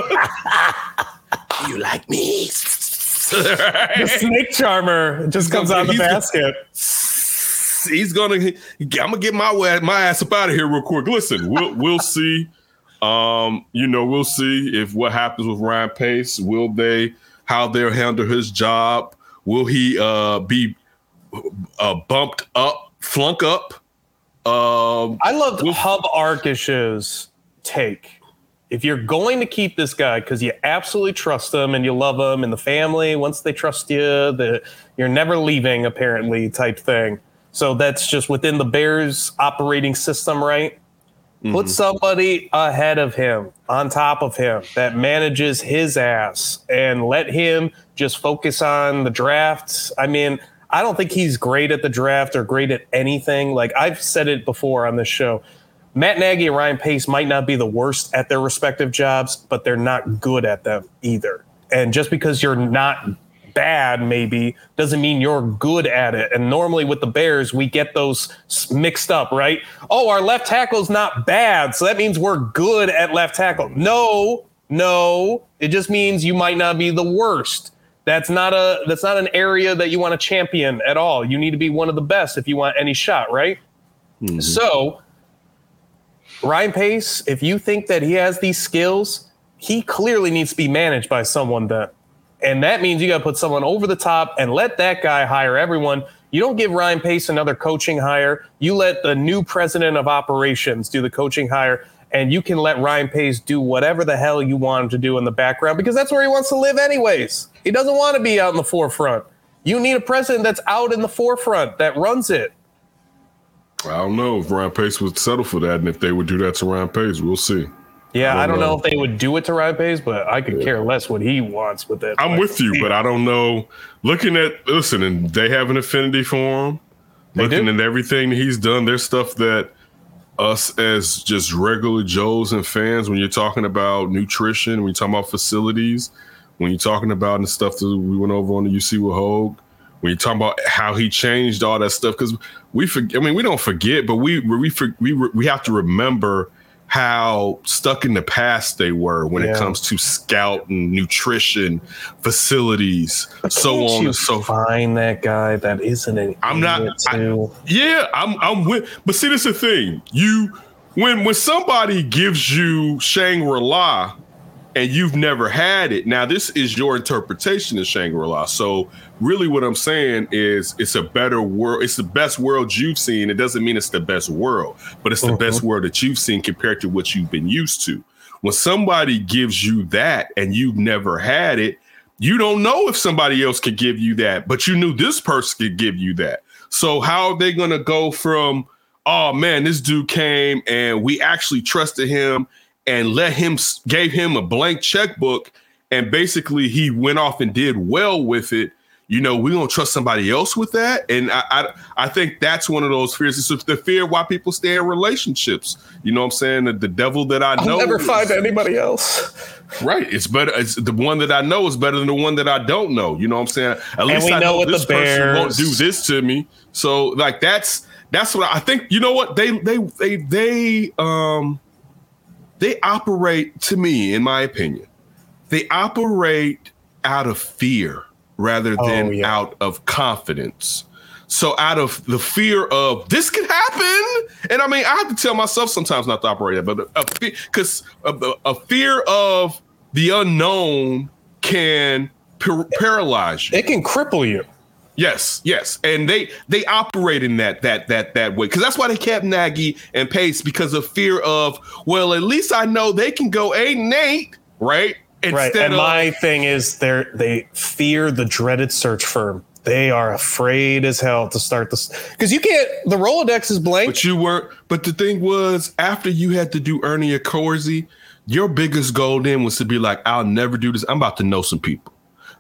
You like me? [laughs] The snake charmer just comes out of the He's- basket. [laughs] he's gonna. I'm gonna get my my ass up out of here real quick. Listen, we'll we'll see. Um, you know, we'll see if what happens with Ryan Pace. Will they how they'll handle his job? Will he uh be uh bumped up, flunk up? Um, I loved We'll- Hub Arkush's take. If you're going to keep this guy because you absolutely trust him and you love him and the family, once they trust you, the you're never leaving, apparently, type thing. So that's just within the Bears operating system, right? Put mm-hmm. somebody ahead of him, on top of him, that manages his ass and let him just focus on the drafts. I mean, I don't think he's great at the draft or great at anything. Like I've said it before on this show. Matt Nagy and Ryan Pace might not be the worst at their respective jobs, but they're not good at them either. And just because you're not bad, maybe, doesn't mean you're good at it. And normally with the Bears, we get those mixed up, right? Oh, our left tackle's not bad, so that means we're good at left tackle. No, no, it just means you might not be the worst. That's not a that's not an area that you want to champion at all. You need to be one of the best if you want any shot, right? Mm-hmm. So, Ryan Pace, if you think that he has these skills, he clearly needs to be managed by someone then. And that means you got to put someone over the top and let that guy hire everyone. You don't give Ryan Pace another coaching hire. You let the new president of operations do the coaching hire, and you can let Ryan Pace do whatever the hell you want him to do in the background because that's where he wants to live, anyways. He doesn't want to be out in the forefront. You need a president that's out in the forefront that runs it. I don't know if Ryan Pace would settle for that, and if they would do that to Ryan Pace, we'll see. Yeah, I I don't don't know know. if they would do it to Ryan Pace, but I could care less what he wants with it. I'm Like, with you, but I don't know. Looking at listen, and they have an affinity for him. They Looking do. at everything he's done, there's stuff that us as just regular Joes and fans, when you're talking about nutrition, when you're talking about facilities, when you're talking about the stuff that we went over on the UC with Hogue, when you're talking about how he changed all that stuff, because we forget. I mean, we don't forget, but we we for- we we have to remember how stuck in the past they were when Yeah. it comes to scout and nutrition facilities, so Can't on and so forth. Find that guy that isn't an I'm not- I- Yeah, I'm I'm with but see this is the thing. You when when somebody gives you Shangri-La and you've never had it, now this is your interpretation of Shangri-La. So really what I'm saying is it's a better world, it's the best world you've seen. It doesn't mean it's the best world, but it's the mm-hmm. best world that you've seen compared to what you've been used to. When somebody gives you that and you've never had it, you don't know if somebody else could give you that, but you knew this person could give you that. So how are they going to go from, oh man, this dude came and we actually trusted him and let him gave him a blank checkbook and basically he went off and did well with it. You know, we don't trust somebody else with that, and I, I, I think that's one of those fears. It's the fear why people stay in relationships. You know, what I'm saying the, the devil that I know. I'll never is- find anybody else. [laughs] Right. It's better. It's the one that I know is better than the one that I don't know. You know what I'm saying? At least we I know know with this the person won't do this to me. So like that's that's what I think. You know what they they they they um they operate to me, in my opinion, they operate out of fear rather oh, than Oh, yeah. out of confidence. So out of the fear of this could happen, and I mean, I have to tell myself sometimes not to operate that, but because a, a, a fear of the unknown can par- paralyze you. It can cripple you. Yes, yes, and they they operate in that that that that way because that's why they kept Nagy and Pace because of fear of well, at least I know they can go eight and eight, right? Instead Right. And of my thing is they they fear the dreaded search firm. they are afraid as hell to start this because you can't. The Rolodex is blank. But you weren't. But the thing was, after you had to do Ernie Accorsi, your biggest goal then was to be like, I'll never do this. I'm about to know some people.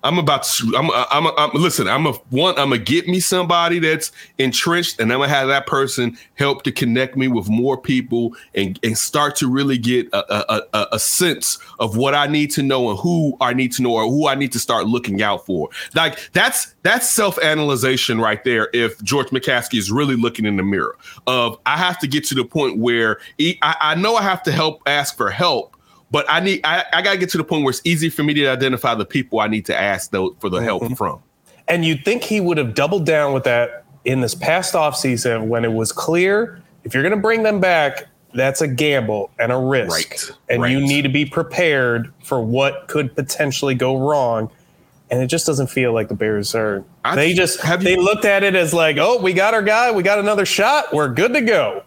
I'm about to. I'm. I'm. I'm listen. I'm a one. I'm gonna get me somebody that's entrenched, and I'm gonna have that person help to connect me with more people, and and start to really get a, a, a, a sense of what I need to know and who I need to know or who I need to start looking out for. Like that's that's self analyzation right there. If George McCaskey is really looking in the mirror of, I have to get to the point where he, I, I know I have to help ask for help but I need I, I gotta get to the point where it's easy for me to identify the people I need to ask though for the help Mm-hmm. from. And you'd think he would have doubled down with that in this past offseason when it was clear if you're going to bring them back, that's a gamble and a risk. Right, And you need to be prepared for what could potentially go wrong. And it just doesn't feel like the Bears are. I- they just have they you- looked at it as like, oh, we got our guy, we got another shot, we're good to go.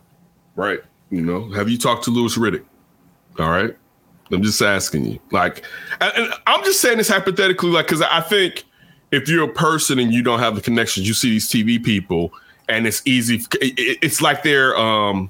Right. You know, have you talked to Louis Riddick? All right. I'm just asking you. Like, and, I'm just saying this hypothetically, like, because I think if you're a person and you don't have the connections, you see these TV people, and it's easy. it- it- It's like they're um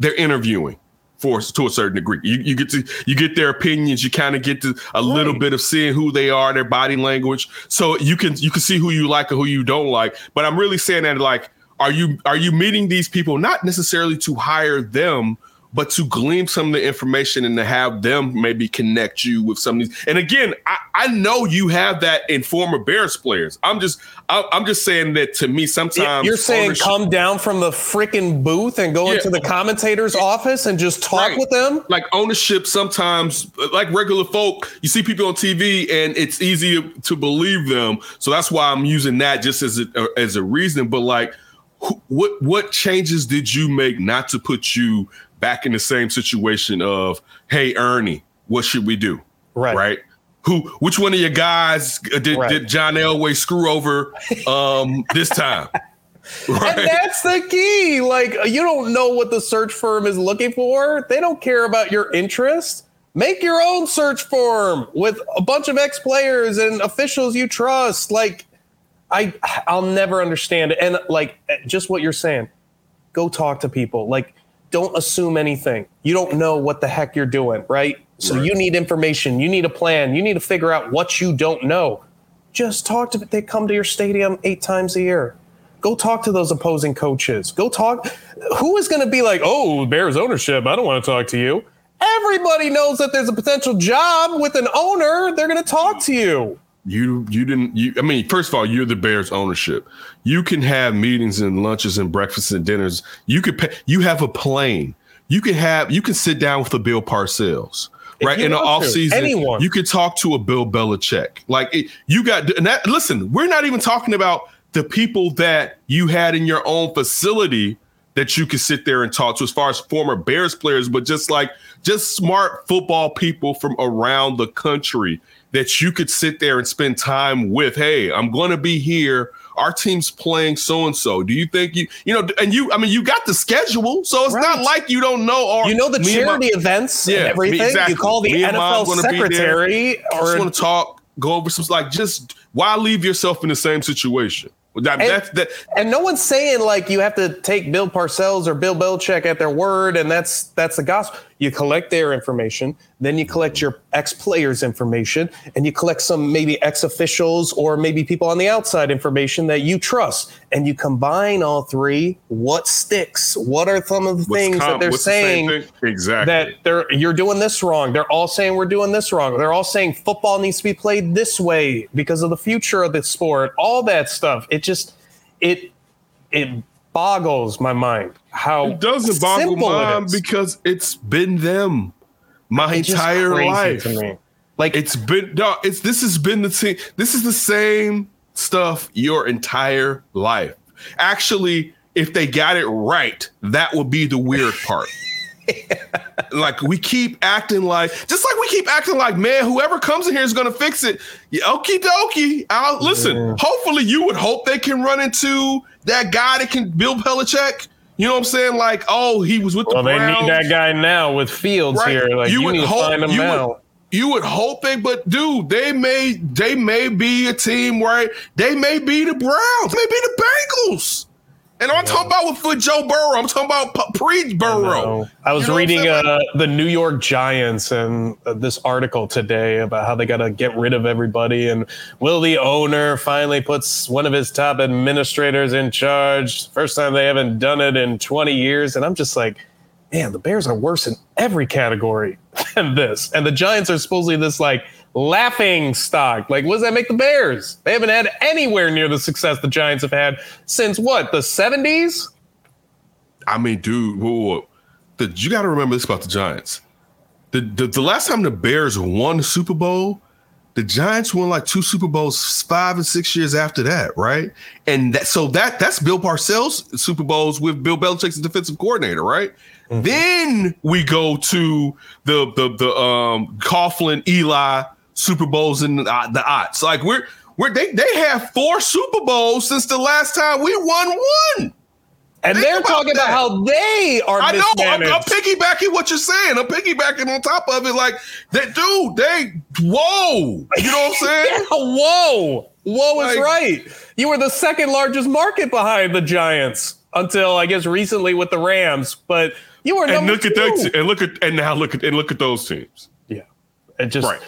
they're interviewing for to a certain degree. You, you get to you get their opinions. You kind of get to a little bit of seeing who they are, their body language. So you can you can see who you like and who you don't like. But I'm really saying that like, are you are you meeting these people not necessarily to hire them? But to glean some of the information and to have them maybe connect you with some of these. And again, I, I know you have that in former Bears players. I'm just I, I'm just saying that to me sometimes You're saying come down from the freaking booth and go Yeah. into the commentator's office and just talk Right. with them? like ownership sometimes like regular folk you see people on tv and it's easy to believe them so that's why i'm using that just as a as a reason but like wh- what what changes did you make not to put you back in the same situation of hey ernie what should we do Right. right who which one of your guys uh, did, Right. did john elway screw over um this time [laughs] right And that's the key. Like, you don't know what the search firm is looking for. They don't care about your interest. Make your own search firm with a bunch of ex players and officials you trust. Like, I, I'll never understand it. And like, just what you're saying, go talk to people. Like, don't assume anything. You don't know what the heck you're doing, right? So Right. you need information. You need a plan. You need to figure out what you don't know. Just talk to. They come to your stadium eight times a year. Go talk to those opposing coaches. Go talk. Who is going to be like, oh, Bears ownership? I don't want to talk to you. Everybody knows that there's a potential job with an owner. They're going to talk to you. You you didn't you I mean first of all you're the Bears ownership. You can have meetings and lunches and breakfasts and dinners. You could pay, you have a plane. You can have you can sit down with the Bill Parcells. Right in the want off season, Anyone. you could talk to a Bill Belichick. Like it, you got and that. Listen, we're not even talking about the people that you had in your own facility that you could sit there and talk to as far as former Bears players, but just like just smart football people from around the country that you could sit there and spend time with. Hey, I'm going to be here. Our team's playing so and so. Do you think you, you know, and you, I mean, you got the schedule, so it's not like you don't know. Or You know the and my- charity events Yeah, and everything. exactly. You call the Me NFL secretary I or just want to talk, go over some like just why leave yourself in the same situation? That, And- that's that. And no one's saying like you have to take Bill Parcells or Bill Belichick at their word, and that's that's the gospel. You collect their information, then you collect your ex players' information, and you collect some maybe ex officials or maybe people on the outside information that you trust, and you combine all three. What sticks? What are some of the What's things com- that they're the saying? thing? Exactly. that they're you're doing this wrong. They're all saying we're doing this wrong. They're all saying football needs to be played this way because of the future of the sport. All that stuff. It just it it boggles my mind how It doesn't boggle simple it because it's been them my It's entire life. to. Like It's been no, it's this has been the same. This is the same stuff your entire life. Actually, if they got it right, that would be the weird part. [laughs] like we keep acting like, just like we keep acting like, man, whoever comes in here is gonna fix it. Yeah, okie dokie. I'll listen. Hopefully, you would hope they can run into that guy that can Bill Belichick. You know what I'm saying? Like, oh, he was with well, the they need that guy now with Fields Right. here. Like You you, would need to hope- find him you would- you would hope they, but dude, they may they may be a team where they may be the Browns, may be the Bengals. And I'm talking about with Joe Burrow. I'm talking about pre Burrow. I was You know reading uh, the New York Giants and uh, this article today about how they got to get rid of everybody. And will the owner finally puts one of his top administrators in charge? First time they haven't done it in 20 years. And I'm just like, man, the Bears are worse in every category [laughs] than this. And the Giants are supposedly this like laughing stock. Like, what does that make the Bears? They haven't had anywhere near the success the Giants have had since what, the 70s? I mean, dude, whoa, whoa. The, you got to remember this about the Giants. The, the the last time the Bears won the Super Bowl, the Giants won like two Super Bowls five and six years after that, right? And that so that that's Bill Parcells Super Bowls with Bill Belichick's defensive coordinator, right? Then we go to the the the um Coughlin Eli Super Bowls in the, uh, the odds. Like we're we're they they have four Super Bowls since the last time we won one. And Think they're about talking about how they are I know. I'm. I'm piggybacking what you're saying. I'm piggybacking on top of it. Like that, dude. They whoa. You know what I'm [laughs] saying? Yeah, whoa, whoa is right. You were the second largest market behind the Giants until I guess recently with the Rams, but you were and look at that. And look at and now look at and look at those teams. Yeah, it just Right.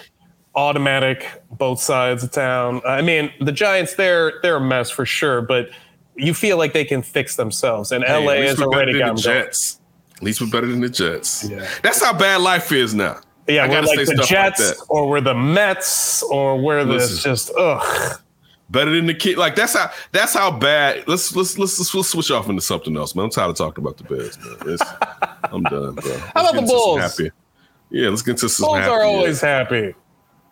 Automatic both sides of town. I mean, the Giants they're they're a mess for sure, but you feel like they can fix themselves, and Hey, LA has already got the going. Jets. At least we're better than the Jets. Yeah. That's how bad life is now. Yeah, I we're like the stuff like Jets, or we're the Mets, or we're this Listen. just ugh. Better than the kid. Like that's how that's how bad. Let's let's let's let's, let's switch off into something else, man. I'm tired of talking about the Bears, man. It's, I'm done, bro. [laughs] How about the Bulls? Happy. Yeah, let's get into some Bulls happy. are yeah. always happy.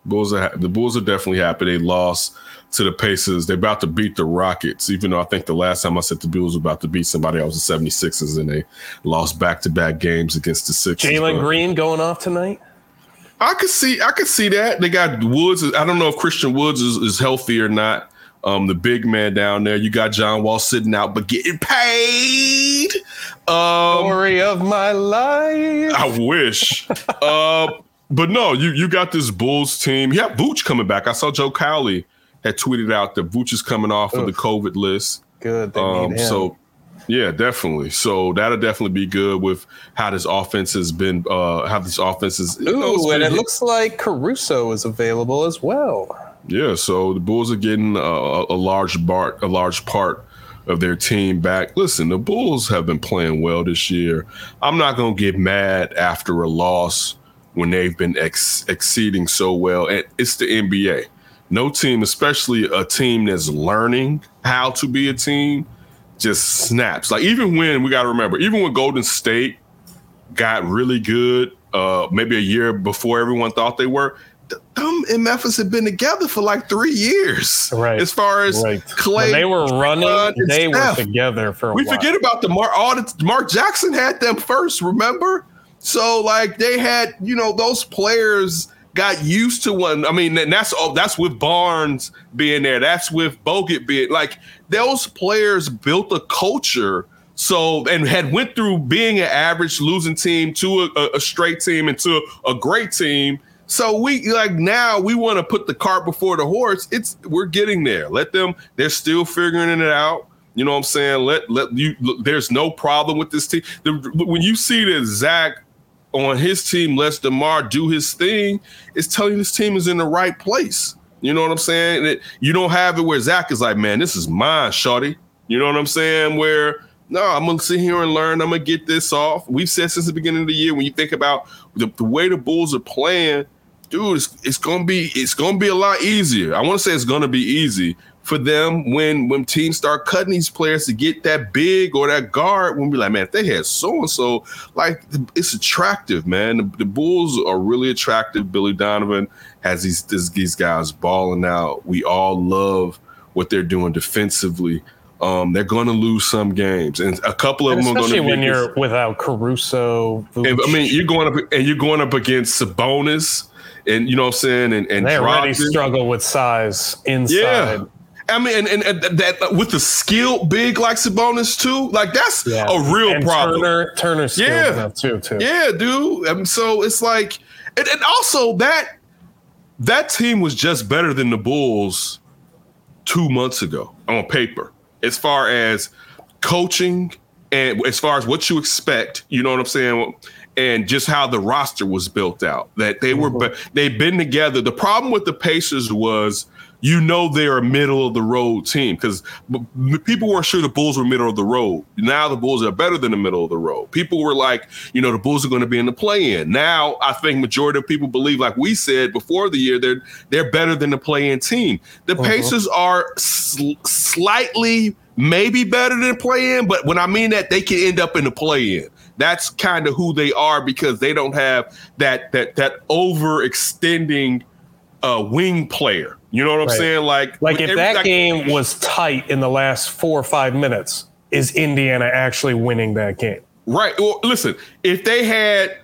Bulls are the Bulls are definitely happy. They lost to the Pacers. They're about to beat the Rockets, even though I think the last time I said the Bulls were about to beat somebody, I was the 76ers, and they lost back to back games against the Sixers. Jalen Green going off tonight. I could see I could see that. They got Woods. I don't know if Christian Woods is, is healthy or not. Um, the big man down there. You got John Wall sitting out but getting paid. Um, Story of my life. I wish. uh, but no, you you got this Bulls team. You have Vooch coming back. I saw Joe Cowley had tweeted out that Vooch is coming off of the COVID list. Good. They Um, need him. so yeah, definitely. So that'll definitely be good with how this offense has been. Uh, how this offense is. you know, Ooh, and it hit- looks like Caruso is available as well. Yeah, so the Bulls are getting a, a large part, a large part of their team back. Listen, the Bulls have been playing well this year. I'm not gonna get mad after a loss when they've been ex- exceeding so well. And it's the NBA. No team, especially a team that's learning how to be a team, just snaps. Like even when we got to remember, even when Golden State got really good, uh, maybe a year before everyone thought they were. Them and Memphis had been together for like three years. Right. As far as Right. Clay, when they were running, and they were together for a we while. forget about the Mark. All the Mark Jackson had them first. Remember? So like they had, you know, those players got used to one. I mean, and that's all. that's with Barnes being there. That's with Bogut being like those players built a culture. So and had went through being an average losing team to a, a straight team and to a great team. So we like now we want to put the cart before the horse. It's we're getting there. Let them. They're still figuring it out. You know what I'm saying? Let let you. Look, there's no problem with this team. The, when you see that Zach on his team lets Demar do his thing, it's telling this team is in the right place. You know what I'm saying? That you don't have it where Zach is like, man, this is mine, shorty. You know what I'm saying? Where no, I'm gonna sit here and learn. I'm gonna get this off. We've said since the beginning of the year when you think about the, the way the Bulls are playing, dude, it's, it's gonna be it's gonna be a lot easier. I want to say it's gonna be easy for them when when teams start cutting these players to get that big or that guard. When we like, man, if they had so and so, like it's attractive, man. The, the Bulls are really attractive. Billy Donovan has these this, these guys balling out. We all love what they're doing defensively. Um, they're going to lose some games, and a couple of And them are going to when you're without Caruso. and, I mean, you're going up and you're going up against Sabonis, and you know what I'm saying, and and they already struggle with size inside. Yeah. I mean, and, and, and that uh, with the skill big like Sabonis too, like that's Yeah. a real and problem. Turner, Turner's Yeah. too. Too. Yeah, dude. And so it's like, and, and also that that team was just better than the Bulls two months ago on paper, as far as coaching and as far as what you expect. You know what I'm saying? And just how the roster was built out. That they were, mm-hmm. but they've been together. The problem with the Pacers was you know they're a middle of the road team because people weren't sure the Bulls were middle of the road. Now the Bulls are better than the middle of the road. People were like, you know, the Bulls are going to be in the play-in. Now I think majority of people believe, like we said before the year, they're they're better than the play-in team. The Uh-huh. Pacers are sl- slightly maybe better than play-in, but when I mean that, they can end up in the play-in. That's kind of who they are because they don't have that that that overextending uh, wing player. You know what I'm Right. saying? Like, Like if every- that like- game was tight in the last four or five minutes, is Indiana actually winning that game? right? Well, listen, if they had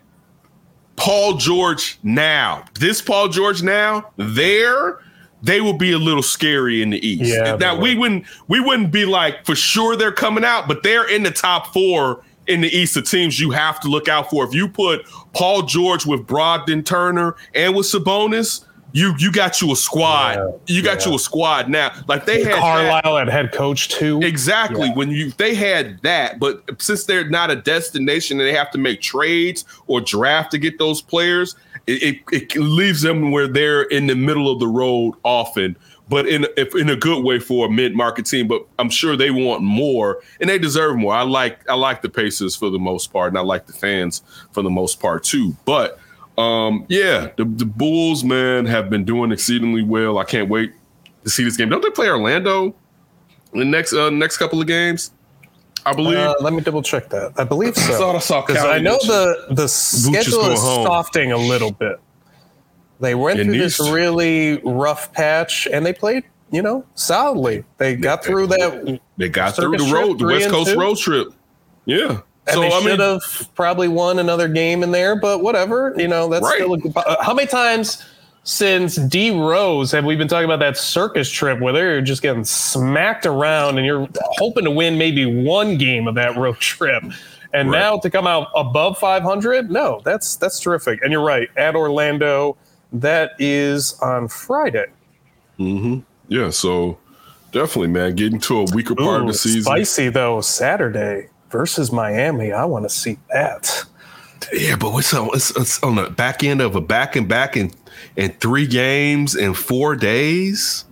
Paul George now, this Paul George now, there, they would be a little scary in the East. Yeah, now we would. wouldn't we wouldn't be like for sure they're coming out, but they're in the top four in the East of teams you have to look out for. If you put Paul George with Brogdon Turner and with Sabonis. You, you got you a squad. Yeah, you got yeah. you a squad now. Like they had that- Carlisle at head coach too. Exactly. Yeah. When you they had that, but since they're not a destination and they have to make trades or draft to get those players, it, it, it leaves them where they're in the middle of the road often. But in if in a good way for a mid market team. But I'm sure they want more and they deserve more. I like I like the Pacers for the most part, and I like the fans for the most part too. But um, yeah, the, the Bulls, man, have been doing exceedingly well. I can't wait to see this game. Don't they play Orlando? In the next uh, next couple of games. I believe. Uh, let me double check that. I believe so. thought I saw because I know the the schedule is home. softing a little bit. They went It through this to. really rough patch, and they played, you know, solidly. They got through that. they got through the road, the West Coast two? road trip. Yeah. And so they I should mean, have probably won another game in there, but whatever. You know, that's Right. still. A, uh, how many times since D Rose have we been talking about that circus trip where they're just getting smacked around, and you're hoping to win maybe one game of that [laughs] road trip, and Right. now to come out above 500? No, that's that's terrific. And you're right. At Orlando, that is on Friday. yeah. So definitely, man, getting to a weaker part of the season. spicy though. Saturday versus Miami. I want to see that. Yeah, but what's on, it's, it's on the back end of a back and back in in three games in four days.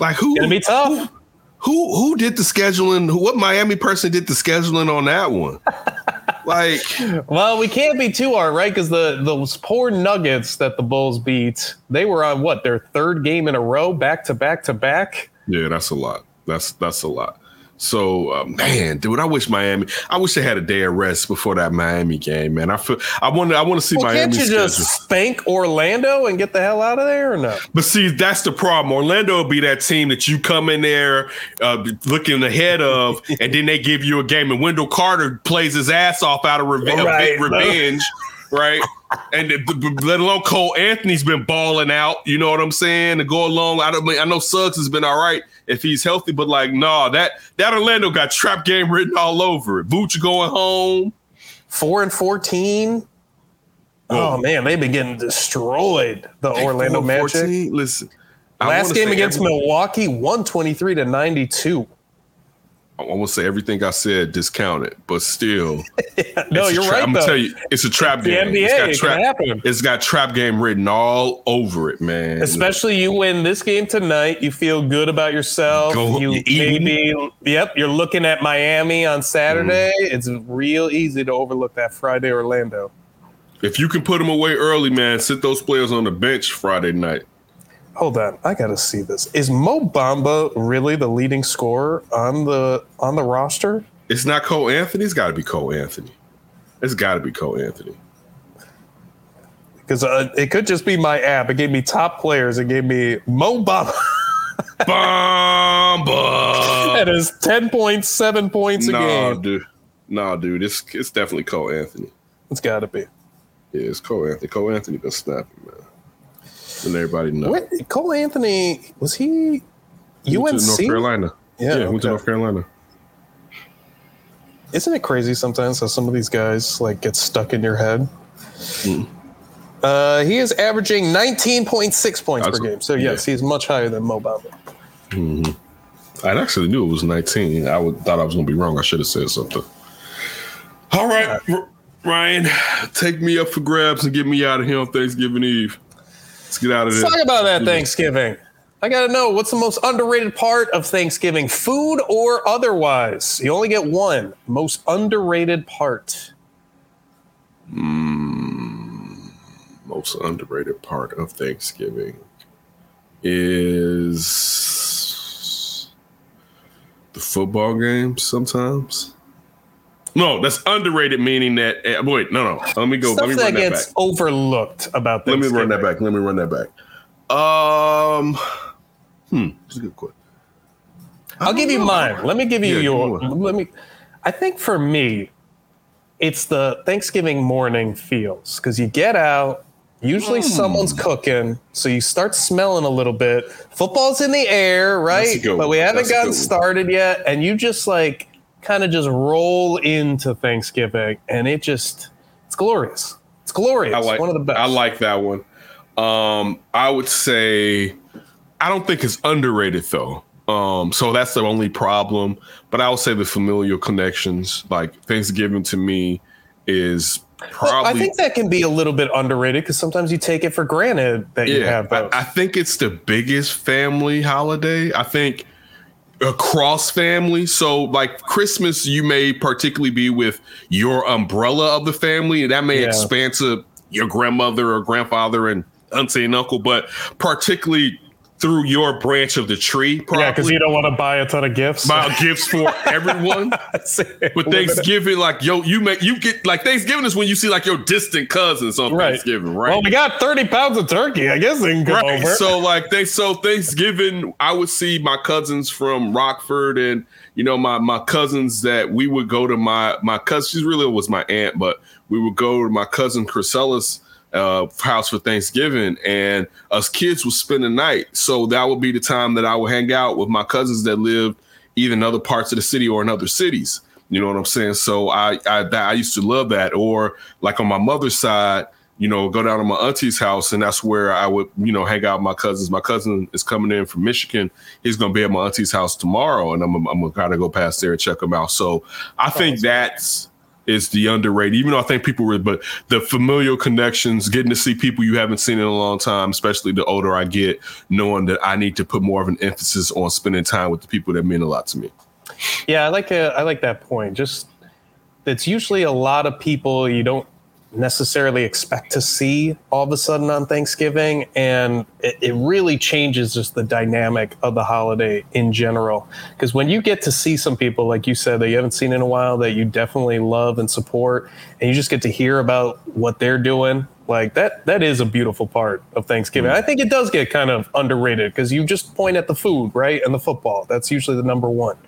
Like who? Gonna be tough. Who who did the scheduling? Who, what Miami person did the scheduling on that one? [laughs] like Well, we can't be too hard, right? Because the those poor Nuggets that the Bulls beat, they were on what their third game in a row, back to back to back. Yeah, that's a lot. That's that's a lot. So uh, man, dude, I wish Miami. I wish they had a day of rest before that Miami game, man. I feel I want to I want to see Well, Miami can't you schedule. just spank Orlando and get the hell out of there, or no? But see, that's the problem. Orlando will be that team that you come in there uh, looking ahead of, and then they give you a game, and Wendell Carter plays his ass off out of reve- Right. revenge, [laughs] right? And the, the- let alone Cole Anthony's been balling out. You know what I'm saying? To go along, I don't. I know Suggs has been all right if he's healthy, but like, nah, that that Orlando got trap game written all over it. Vooch going home. Four and fourteen. Oh man, they've been getting destroyed. The Orlando Magic. Listen, I Last game against every- Milwaukee, one twenty three to ninety two. I to say everything I said discounted, but still. [laughs] No, you're tra- right. I'm though. gonna tell you, it's a trap The game. NBA, it's got it trap. happen. It's got trap game written all over it, man. Especially you win this game tonight, you feel good about yourself. Go- you you maybe, yep, you're looking at Miami on Saturday. Mm. It's real easy to overlook that Friday Orlando. if you can put them away early, man, sit those players on the bench Friday night. Hold on, I gotta see this. Is Mo Bamba really the leading scorer on the on the roster? It's not Cole Anthony. It's got to be Cole Anthony. It's got to be Cole Anthony. Because uh, it could just be my app. It gave me top players. It gave me Mo Bamba [laughs] Bomba. at his ten point seven points a nah, game. dude. Nah, dude. It's it's definitely Cole Anthony. It's got to be. Yeah, it's Cole Anthony. Cole Anthony been snapping, man. And everybody know. Wait, Cole Anthony was he He went UNC? to North Carolina. Yeah, Yeah, went to. North Carolina. Isn't it crazy sometimes how some of these guys like get stuck in your head? Mm. Uh, he is averaging 19.6 points That's- per game. So yes, he's much higher than Mo Bamba. I actually knew it was 19. I would, thought I was going to be wrong. I should have said something. All right, R- Ryan, take me up for grabs and get me out of here on Thanksgiving Eve. Let's get out of Let's there. talk about that Thanksgiving. I gotta know what's the most underrated part of Thanksgiving, food or otherwise. You only get one. Most underrated part. Mm, Most underrated part of Thanksgiving is the football game sometimes. No, that's underrated, meaning that. eh, wait, no, no. Let me go. Stuff let me that run that gets back. overlooked about Let me run that back. Let me run that back. Um, hmm, that's a good question. I'll give you mine. Let me give you Yeah, your. give. Let me. I think for me, it's the Thanksgiving morning feels because you get out. Usually Hmm. someone's cooking, so you start smelling a little bit. Football's in the air, right? But we haven't That's gotten started yet, and you just like kind of just roll into Thanksgiving, and it just it's glorious. It's glorious. I like one of the best. I like that one. Um, I would say I don't think it's underrated though. Um, so that's the only problem. But I would say the familial connections, like Thanksgiving to me, is probably I think that can be a little bit underrated because sometimes you take it for granted that you yeah. have those. I, I think it's the biggest family holiday. I think across family. So like Christmas, you may particularly be with your umbrella of the family, and that may Yeah. expand to your grandmother or grandfather and auntie and uncle, but particularly through your branch of the tree, Yeah, because probably you don't want to buy a ton of gifts. buy gifts for [laughs] everyone. But Thanksgiving, like yo, you make you get like Thanksgiving is when you see like your distant cousins on Right. Thanksgiving, right? Well, we got 30 pounds of turkey. I guess they can come Right. over. So like they so Thanksgiving, I would see my cousins from Rockford and you know my my cousins that we would go to my my cousin. She really was my aunt, but we would go to my cousin Chrysella's uh, house for Thanksgiving, and us kids would spend the night. So that would be the time that I would hang out with my cousins that lived either in other parts of the city or in other cities. You know what I'm saying? So I I, that, I used to love that. Or like on my mother's side, you know, go down to my auntie's house, and that's where I would, you know, hang out with my cousins. My cousin is coming in from Michigan. He's to be at my auntie's house tomorrow, and I'm, I'm to gotta go past there and check him out. So I think that's is the underrated, even though I think people were, but the familial connections, getting to see people you haven't seen in a long time, especially the older I get, knowing that I need to put more of an emphasis on spending time with the people that mean a lot to me. yeah, I like uh, I like that point. Just it's usually a lot of people you don't necessarily expect to see all of a sudden on Thanksgiving, and it, it really changes just the dynamic of the holiday in general. Because when you get to see some people, like you said, that you haven't seen in a while, that you definitely love and support, and you just get to hear about what they're doing. Like that, that is a beautiful part of Thanksgiving. Mm. I think it does get kind of underrated because you just point at the food, right, and the football. That's usually the number one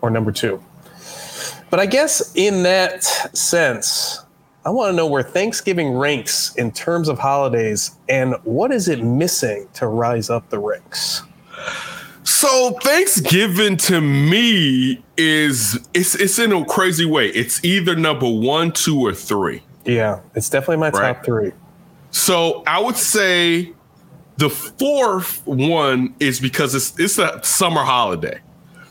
or number two. But I guess in that sense, I want to know where Thanksgiving ranks in terms of holidays and what is it missing to rise up the ranks? So Thanksgiving to me is it's it's in a crazy way. It's either number one, two, or three. Yeah, it's definitely my Right. top three. So I would say the fourth one is because it's it's a summer holiday.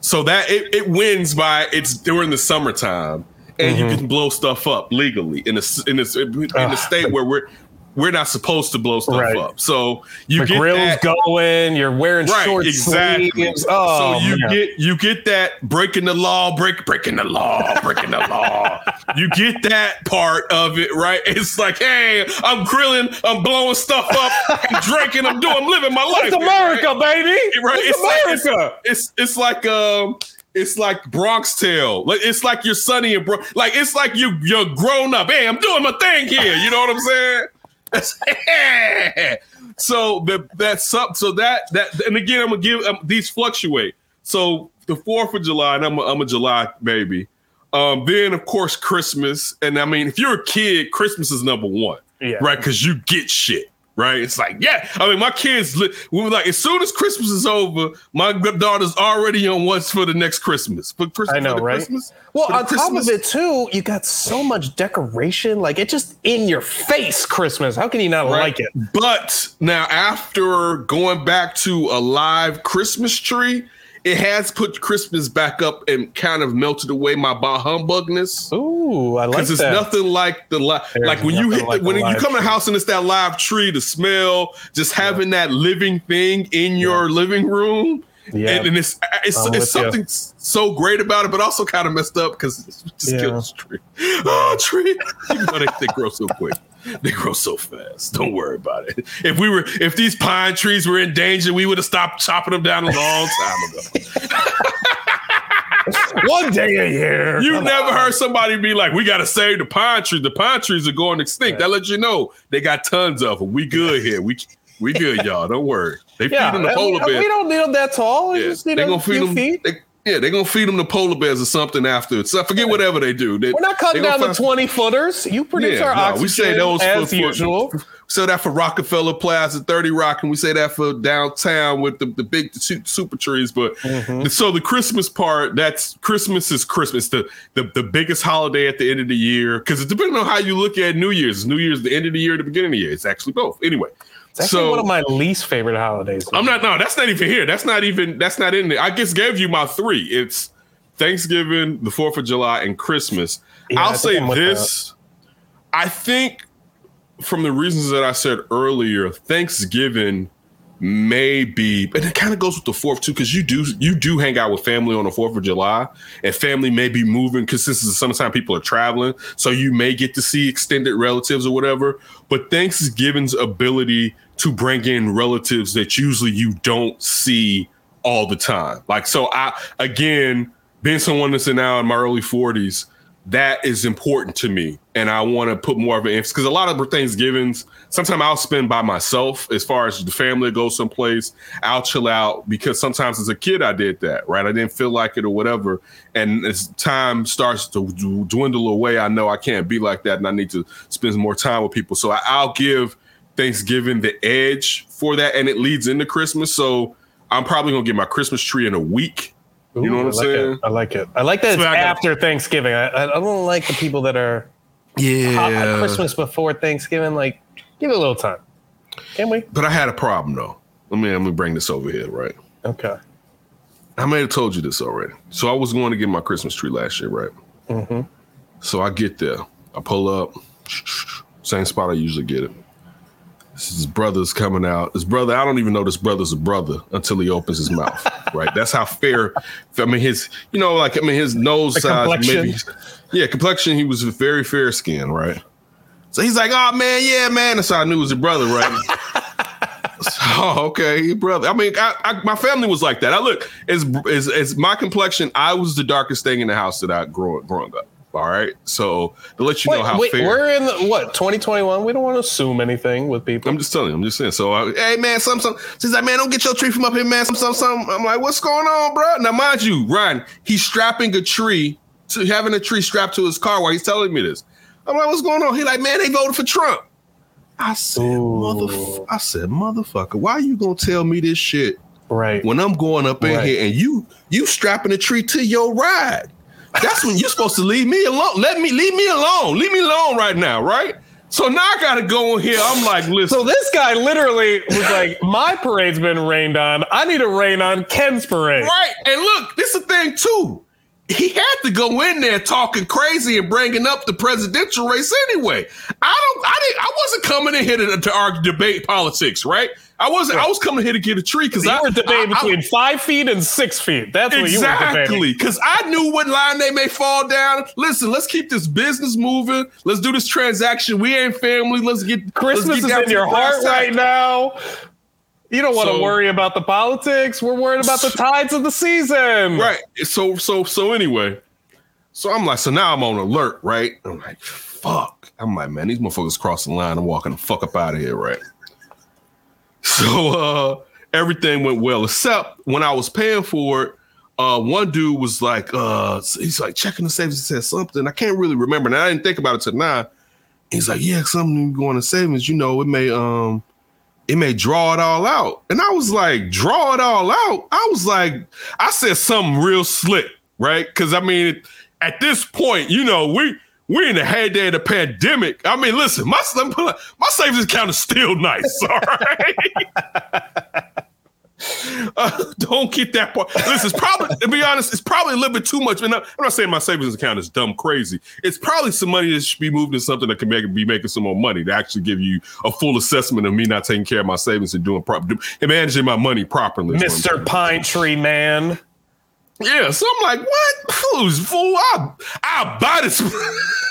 So that it, it wins by it's during the summertime and you can blow stuff up legally in a in a, in a state where we're we're not supposed to blow stuff Right. up. So you The get grill's that, going, you're wearing right short exactly. sleeves. Oh, so you man. get you get that breaking the law, break breaking the law, breaking the law. You get that part of it, right? It's like, hey, I'm grilling, I'm blowing stuff up, I'm drinking, I'm doing, I'm living my life. It's America, baby. Right? It's, It's like- America. It's it's like um it's like Bronx Tale. Like it's like you're sunny and bro like it's like you you're grown up. Hey, I'm doing my thing here. You know what I'm saying? [laughs] so the, that's up. So that that and again, I'm gonna give um, these fluctuate. So the Fourth of July, and I'm a, I'm a July baby. Um, then of course Christmas, and I mean, if you're a kid, Christmas is number one, Yeah. right? Because you get shit, right? It's like, yeah. I mean, my kids, we were like, as soon as Christmas is over, my daughter's already on what's for the next Christmas. For, Chris- I know, right? Christmas, Well, on top of it too, you got so much decoration, like it just in your face Christmas. How can you not like it? But now, after going back to a live Christmas tree, it has put Christmas back up and kind of melted away my bah humbugness. Ooh, I like that. Because it's that. nothing like the li- like when you hit like the, when you come in the house and it's that live tree, the smell, just having that living thing in your living room. Yeah. And, and it's it's, I'm it's something so great about it, but also kind of messed up because it just Yeah. kills the tree. [laughs] Oh, tree! You know, they grow so quick. [laughs] They grow so fast. Don't worry about it. If we were, if these pine trees were in danger, we would have stopped chopping them down a long time ago. One day a year. You never heard somebody be like, "We got to save the pine trees. The pine trees are going extinct." That lets you know they got tons of them. We good here. We we good, y'all. Don't worry. They Yeah, feed them the polar we, bears. we don't need them that tall. We Yeah, just need they a gonna feed few them. feet. They, yeah, they're gonna feed them the polar bears or something after. So I forget whatever they do. They, We're not cutting down the 20 footers. You produce Yeah, our no, oxygen we say those as for- for- usual. So that for Rockefeller Plaza, 30 Rock, and we say that for downtown with the, the big super trees. But Mm-hmm. so the Christmas part, that's Christmas is Christmas, the the, the biggest holiday at the end of the year. Because it depends on how you look at New Year's, New Year's the end of the year, the beginning of the year. It's actually both. Anyway. It's actually so one of my least favorite holidays. I'm not no, that's not even here. That's not even that's not in there. I just gave you my three. It's Thanksgiving, the Fourth of July, and Christmas. Yeah, I'll say this. I think from the reasons that I said earlier, Thanksgiving may be, and it kind of goes with the fourth too, because you do you do hang out with family on the Fourth of July, and family may be moving because this is summertime people are traveling, so you may get to see extended relatives or whatever. But Thanksgiving's ability to bring in relatives that usually you don't see all the time, like so, I again being someone that's now in my early forties, that is important to me. And I want to put more of an emphasis because a lot of Thanksgivings, sometimes I'll spend by myself as far as the family goes someplace. I'll chill out because sometimes as a kid, I did that, right? I didn't feel like it or whatever. And as time starts to dwindle away, I know I can't be like that and I need to spend more time with people. So I, I'll give Thanksgiving the edge for that. And it leads into Christmas. So I'm probably going to get my Christmas tree in a week. You know what I'm I like saying? It. I like it. I like that it's So I after Thanksgiving. I, I don't like the people that are Yeah. hot- Christmas before Thanksgiving. Like, give it a little time. Can we? But I had a problem though. Let me let me bring this over here, right? Okay. I may have told you this already. So I was going to get my Christmas tree last year, right? Mm-hmm. So I get there, I pull up, same spot I usually get it. His brother's coming out. His brother, I don't even know this brother's a brother until he opens his mouth. [laughs] right? That's how fair. I mean, his, you know, like I mean, his nose The size, complexion. maybe. Yeah, complexion. He was very fair skinned, right? So he's like, "Oh man, yeah, man." That's how I knew it was your brother, right? [laughs] oh, okay, brother. I mean, I, I, my family was like that. I look as as as my complexion. I was the darkest thing in the house that I grew growing up. All right, so to let you know how wait, fair. we're in the, what 2021. We don't want to assume anything with people. I'm just telling you. I'm just saying. So, I, hey man, some some. She's like, man, don't get your tree from up here, man. Some some some. I'm like, what's going on, bro? Now, mind you, Ryan, he's strapping a tree to having a tree strapped to his car while he's telling me this. I'm like, what's going on? He like, man, they voted for Trump. I said, motherfucker. I said, motherfucker, why are you gonna tell me this shit right. when I'm going up in Right. here and you you strapping a tree to your ride? That's when you're supposed to leave me alone. Let me leave me alone. Leave me alone right now, right? So now I gotta go in here. I'm like, listen. So this guy literally was like, "My parade's been rained on. I need to rain on Ken's parade." Right. And look, this is the thing too. He had to go in there talking crazy and bringing up the presidential race anyway. I don't. I didn't. I wasn't coming in here to, to argue, debate politics, right? I wasn't. I was coming here to get a tree because I were debating I- I- between five feet and six feet. That's what you were debating. Exactly, because I knew what line they may fall down. Listen, let's keep this business moving. Let's do this transaction. We ain't family. Let's get let's Christmas get is in your heart right now. You don't want to So- worry about the politics. We're worried about the tides of the season. Right. So so so anyway, so I'm like, so now I'm on alert, right? I'm like, fuck. I'm like, man, these motherfuckers crossing the line I'm walking the fuck up out of here, right? So uh everything went well, except when I was paying for it. Uh, one dude was like, uh, he's like checking the savings. He said something. I can't really remember. And I didn't think about it till now. He's like, yeah, something going to savings. You know, it may um, it may draw it all out. And I was like, draw it all out. I was like, I said something real slick, right? Because I mean, at this point, you know, we we in the heyday of the pandemic. I mean, listen, my [laughs] my savings account is still nice. [laughs] All right. [laughs] [laughs] Uh, don't get that part. Listen, it's probably to be honest, it's probably a little bit too much. And I'm not saying my savings account is dumb crazy. It's probably some money that should be moved to something that can make be making some more money to actually give you a full assessment of me not taking care of my savings and doing proper and managing my money properly. Mr. Pine Tree Man. Yeah, so I'm like, what? Who's fool? I'll, I'll buy this. [laughs]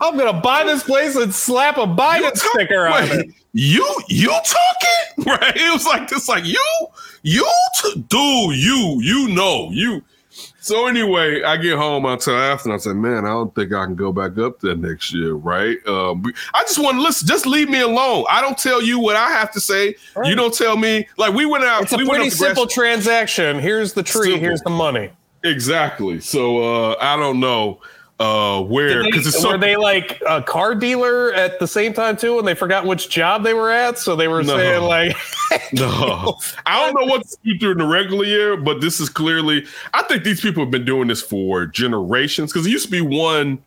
I'm gonna buy this place and slap a Biden talk, sticker on wait, it. You you talking [laughs] right? It was like this, like you you t- dude, you you know you. So anyway, I get home. I tell after, I say, "Man, I don't think I can go back up there next year, right? Um, I just want to listen. Just leave me alone. I don't tell you what I have to say. Right. You don't tell me. Like we went out. It's a we pretty simple transaction. Here's the tree. Simple. Here's the money. Exactly. So uh, I don't know uh where because so, were they like a car dealer at the same time too and they forgot which job they were at? So they were no, saying like [laughs] no. I don't know what to do in the regular year but this is clearly i think these people have been doing this for generations because it used to be one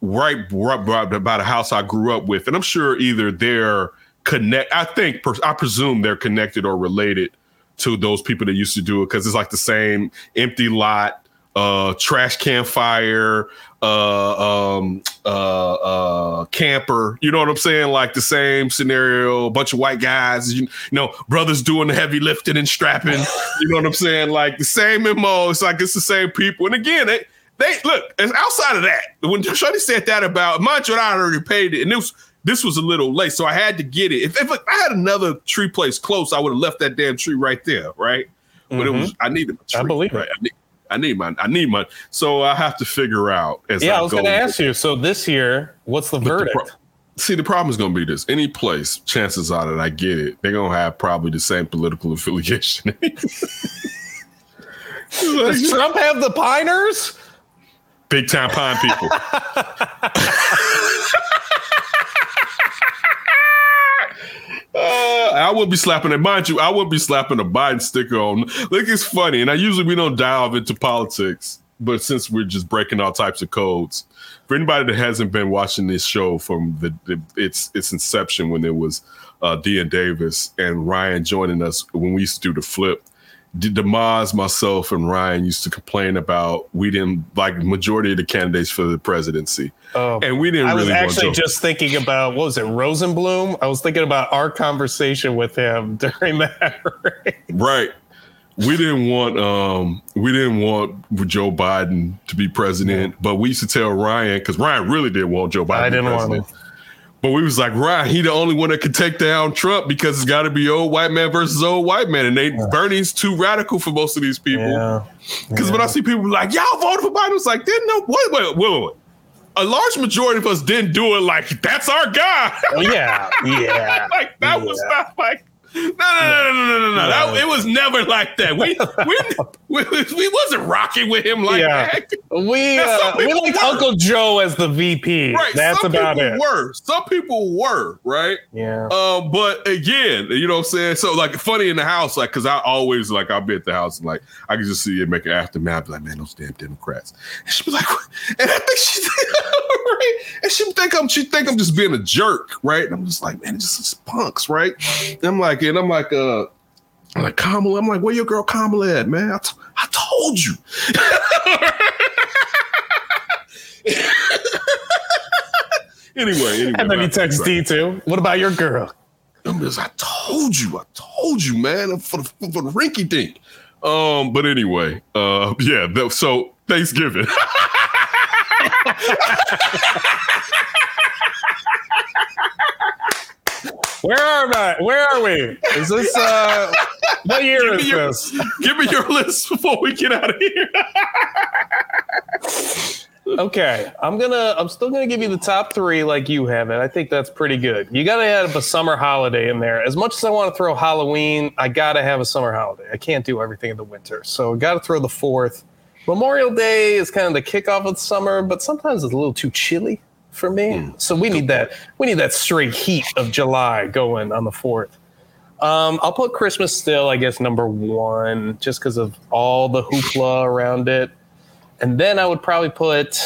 right, right, right about a house i grew up with and i'm sure either they're connect i think i presume they're connected or related to those people that used to do it because it's like the same empty lot uh trash can fire uh, um, uh, uh, camper. You know what I'm saying? Like the same scenario, a bunch of white guys, you, you, know, brothers doing the heavy lifting and strapping. you know what I'm saying? Like the same MO. It's like it's the same people. And again, they, they look outside of that. When Shuddy said that about you, I already paid it, and it was this was a little late, so I had to get it. If, if I had another tree place close, I would have left that damn tree right there, right? But mm-hmm. it was I needed a tree. I believe right? it. I need my I need my so I have to figure out as Yeah, I, I was gonna ask you. So this year, what's the but verdict? The pro- See, the problem is going to be this: any place, chances are that I get it, they're going to have probably the same political [laughs] affiliation. [laughs] Does Trump have the Piners? Big time pine people. [laughs] Uh, I would be slapping it. Mind you, I would be slapping a Biden sticker on. Look, it's funny. And I usually we don't dive into politics, but since we're just breaking all types of codes, for anybody that hasn't been watching this show from the, the its its inception when it was uh, Dean Davis and Ryan joining us when we used to do the flip, Demaz, myself, and Ryan used to complain about we didn't like majority of the candidates for the presidency, oh, and we didn't. Really. I was actually just thinking about what was it, Rosenblum? I was thinking about our conversation with him [laughs] during that. Right. right. We didn't want um we didn't want Joe Biden to be president, yeah. but we used to tell Ryan because Ryan really did want Joe Biden. I didn't want him. But we was like, right, he the only one that could take down Trump because it's got to be old white man versus old white man, and they yeah. Bernie's too radical for most of these people. Because yeah. when I see people like, y'all voted for Biden, it's like, didn't know. Wait, wait, wait, wait. A large majority of us didn't do it like that's our guy. Oh, yeah, [laughs] yeah. like that yeah. was not like no, no, no, no, no, no, no. That, it was never like that. We we, [laughs] we, we wasn't rocking with him like yeah. that. We uh, we like Uncle Joe as the VP. Right. That's Some about it. Were some people were right? Yeah. Um, but again, you know what I'm saying. So like, funny in the house, like, cause I always like I'll be at the house and like I can just see it make an aftermath. Like, man, those damn Democrats. And she be like, and I think she [laughs] right, and she think I'm she think I'm just being a jerk, right? And I'm just like, man, it's just punks, right? And I'm like like, and I'm like, uh, I'm like Kamala. I'm like, where your girl Kamala at, man? I, t- I told you. [laughs] anyway, anyway, and then he texts D too. What about your girl? I'm just, I told you, I told you, man, for the, for the rinky dink. Um, but anyway, uh, yeah. So Thanksgiving. [laughs] Where are I? Where are we? Is this uh what year is your, this? Give me your list before we get out of here. okay, I'm gonna. I'm still gonna give you the top three like you have it. I think that's pretty good. You gotta have a summer holiday in there. As much as I want to throw Halloween, I gotta have a summer holiday. I can't do everything in the winter, so I gotta throw the fourth. Memorial Day is kind of the kickoff of the summer, but sometimes it's a little too chilly for me. So we need that. We need that straight heat of July going on the fourth. Um, I'll put Christmas still, I guess, number one, just because of all the hoopla around it. And then I would probably put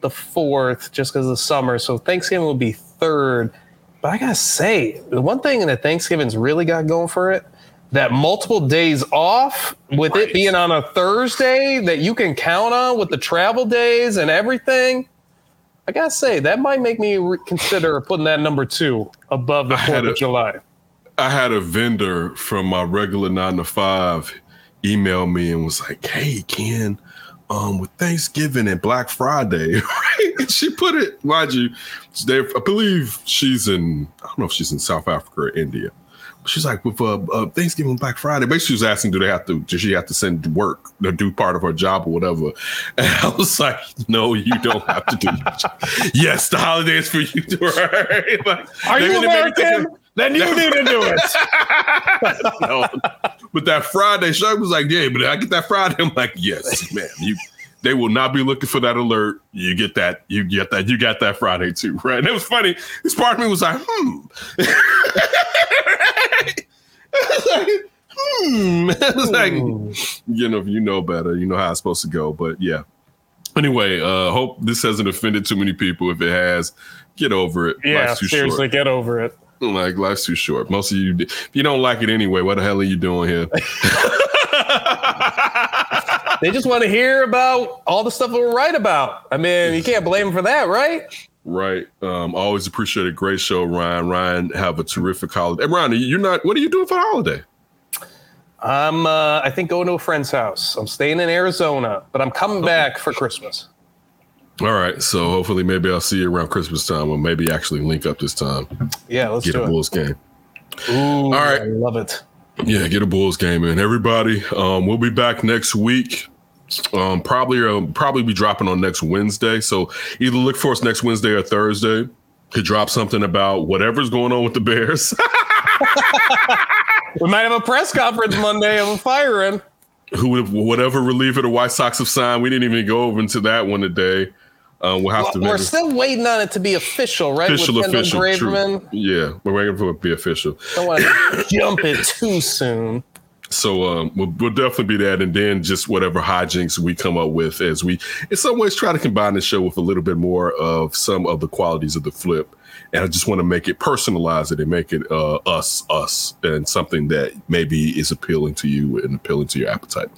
the fourth, just because of the summer. So Thanksgiving would be third. But I gotta say, the one thing that Thanksgiving's really got going for it, that multiple days off, with it being on a Thursday that you can count on with the travel days and everything. I gotta say, that might make me consider putting that number two above the Fourth of a- July. I had a vendor from my regular nine to five email me and was like, "Hey, Ken, um, with Thanksgiving and Black Friday, [laughs] right?" And she put it, mind you, I believe she's in, I don't know if she's in South Africa or India. She's like, with uh, uh, Thanksgiving Black Friday, basically, she was asking, do they have to, does she have to send work to do part of her job or whatever? [laughs] And I was like, no, you don't have to do that. [laughs] yes, the holiday is for you to? [laughs] Like, Are you they made me American? Then you need to do it. no. But that Friday, Shark was like, yeah, but I get that Friday. I'm like, yes, man. You they will not be looking for that alert. You get that, you get that, you got that Friday too, [laughs] right? And it was funny. This part of me was like, hmm. [laughs] Like, hmm. [laughs] It's like, you know, if you know better. You know how it's supposed to go. But yeah. Anyway, uh, hope this hasn't offended too many people. If it has, get over it. Yeah, Life's too seriously, short. get over it. Like life's too short. Most of you, if you don't like it anyway, what the hell are you doing here? They just want to hear about all the stuff we're right about. I mean, you can't blame them for that, right? right. Um, always appreciate a great show, Ryan. Ryan, have a terrific holiday. And Ryan, you're not. What are you doing for the holiday? I'm, uh, I think, going to a friend's house. I'm staying in Arizona, but I'm coming back for Christmas. All right. So hopefully, maybe I'll see you around Christmas time, or maybe actually link up this time. Yeah, let's Get do a it. Bulls game. Ooh, All right. I love it. Yeah, get a Bulls game in. Everybody, um, we'll be back next week. Um, probably uh, probably be dropping on next Wednesday. So either look for us next Wednesday or Thursday to drop something about whatever's going on with the Bears. [laughs] We might have a press conference Monday of a firing. Who whatever reliever the White Sox have signed. We didn't even go over into that one today. Um, we'll have to We're still waiting on it to be official, right? official, With official. Graveman. True. Yeah, we're waiting for it to be official. Don't want to [coughs] jump it too soon. So um, we'll, we'll definitely be that, and then just whatever hijinks we come up with as we, in some ways, try to combine the show with a little bit more of some of the qualities of the flip. And I just want to make it personalize it and make it uh, us, us, and something that maybe is appealing to you and appealing to your appetite.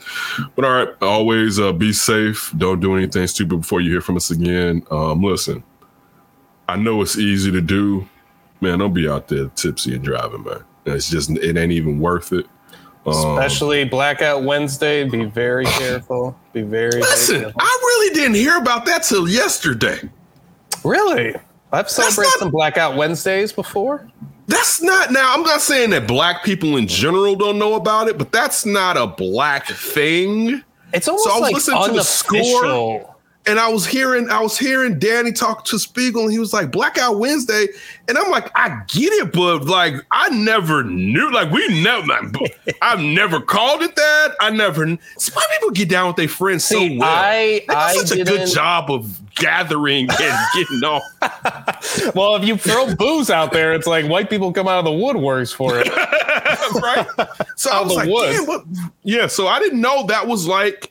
But all right, always uh, be safe. Don't do anything stupid before you hear from us again. Um, listen, I know it's easy to do, man. Don't be out there tipsy and driving, man. It's just it ain't even worth it. Um, Especially Blackout Wednesday. Be very careful. Be very, very Listen, careful. I really didn't hear about that till yesterday. Really? I've celebrated not- some Blackout Wednesdays before. That's not now. I'm not saying that black people in general don't know about it, but that's not a black thing. It's almost I was like listening to the score. unofficial. And I was hearing, I was hearing Danny talk to Spiegel, and he was like Blackout Wednesday, and I'm like, I get it, but like I never knew, like we never, I've never called it that. I never. See, why people get down with their friends See, so well? I- I such a good job of gathering and [laughs] getting off. Well, if you throw booze out there, it's like white people come out of the woodworks for it. [laughs] right? So I was the like, woods. damn, what? Yeah, so I didn't know that was like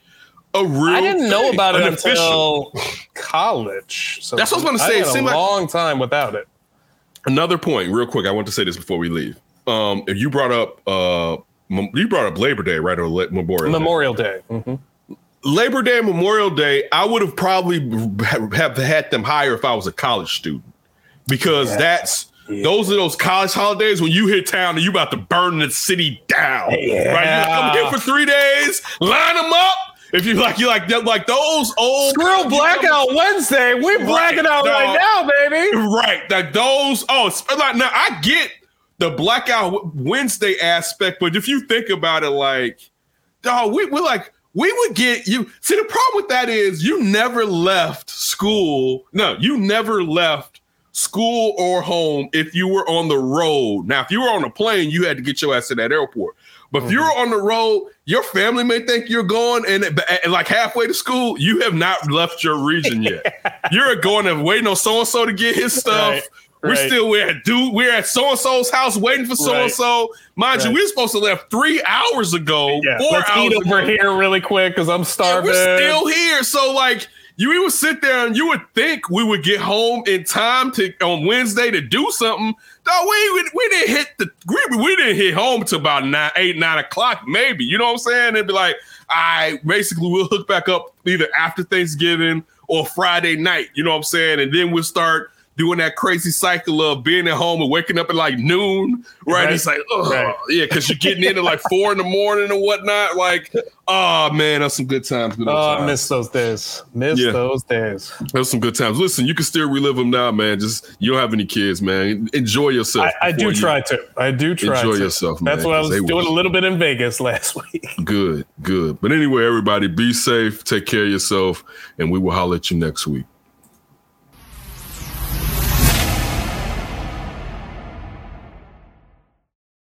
a real. I didn't know about it official. until college. So That's what I was gonna say. It had a seemed like- a long time without it. Another point, real quick. I want to say this before we leave. Um, if you brought up, uh, you brought up Labor Day, right, or Le- Memorial Day. Memorial Day. Mhm. Labor Day, and Memorial Day. I would have probably have have had them higher if I was a college student, because that's. Those are those college holidays when you hit town and you about to burn the city down. Right? You come here for three days, line them up. If you like, you like like those old Screw Blackout Wednesday. We're blacking out dog. right now, baby. Right. Like those. Oh, like now I get the blackout Wednesday aspect, but if you think about it, like, dog, we, we're like, we would get you. See, the problem with that is you never left school. No, you never left school or home if you were on the road. Now, if you were on a plane, you had to get your ass to that airport. But if you're mm-hmm. on the road, your family may think you're going, and, and like halfway to school, you have not left your region yet. [laughs] you're going to waiting on so and so to get his stuff. Right, We're right. still we're at dude. We're at so and so's house waiting for so and so. Mind you, we are supposed to left three hours ago. Yeah, four let's hours eat over ago. here really quick because I'm And starving. we're still here. So like you would sit there and you would think we would get home in time to on Wednesday to do something. No, we we, we didn't hit the we, we didn't hit home till about nine, eight, nine o'clock, maybe. You know what I'm saying? It'd be like, I basically we'll hook back up either after Thanksgiving or Friday night. You know what I'm saying? And then we'll start doing that crazy cycle of being at home and waking up at like noon, right? Right. It's like, oh, Right. yeah, because you're getting in at like [laughs] four in the morning and whatnot. Like, oh man, that's some good times. Good Oh, I miss those days. Miss Yeah. those days. Those some good times. Listen, you can still relive them now, man. Just you don't have any kids, man. Enjoy yourself. I, I do you- try to. I do try to Enjoy to. yourself, man, That's what I was doing was- a little bit in Vegas [laughs] last week. Good, good. But anyway, everybody, be safe, take care of yourself, and we will holler at you next week.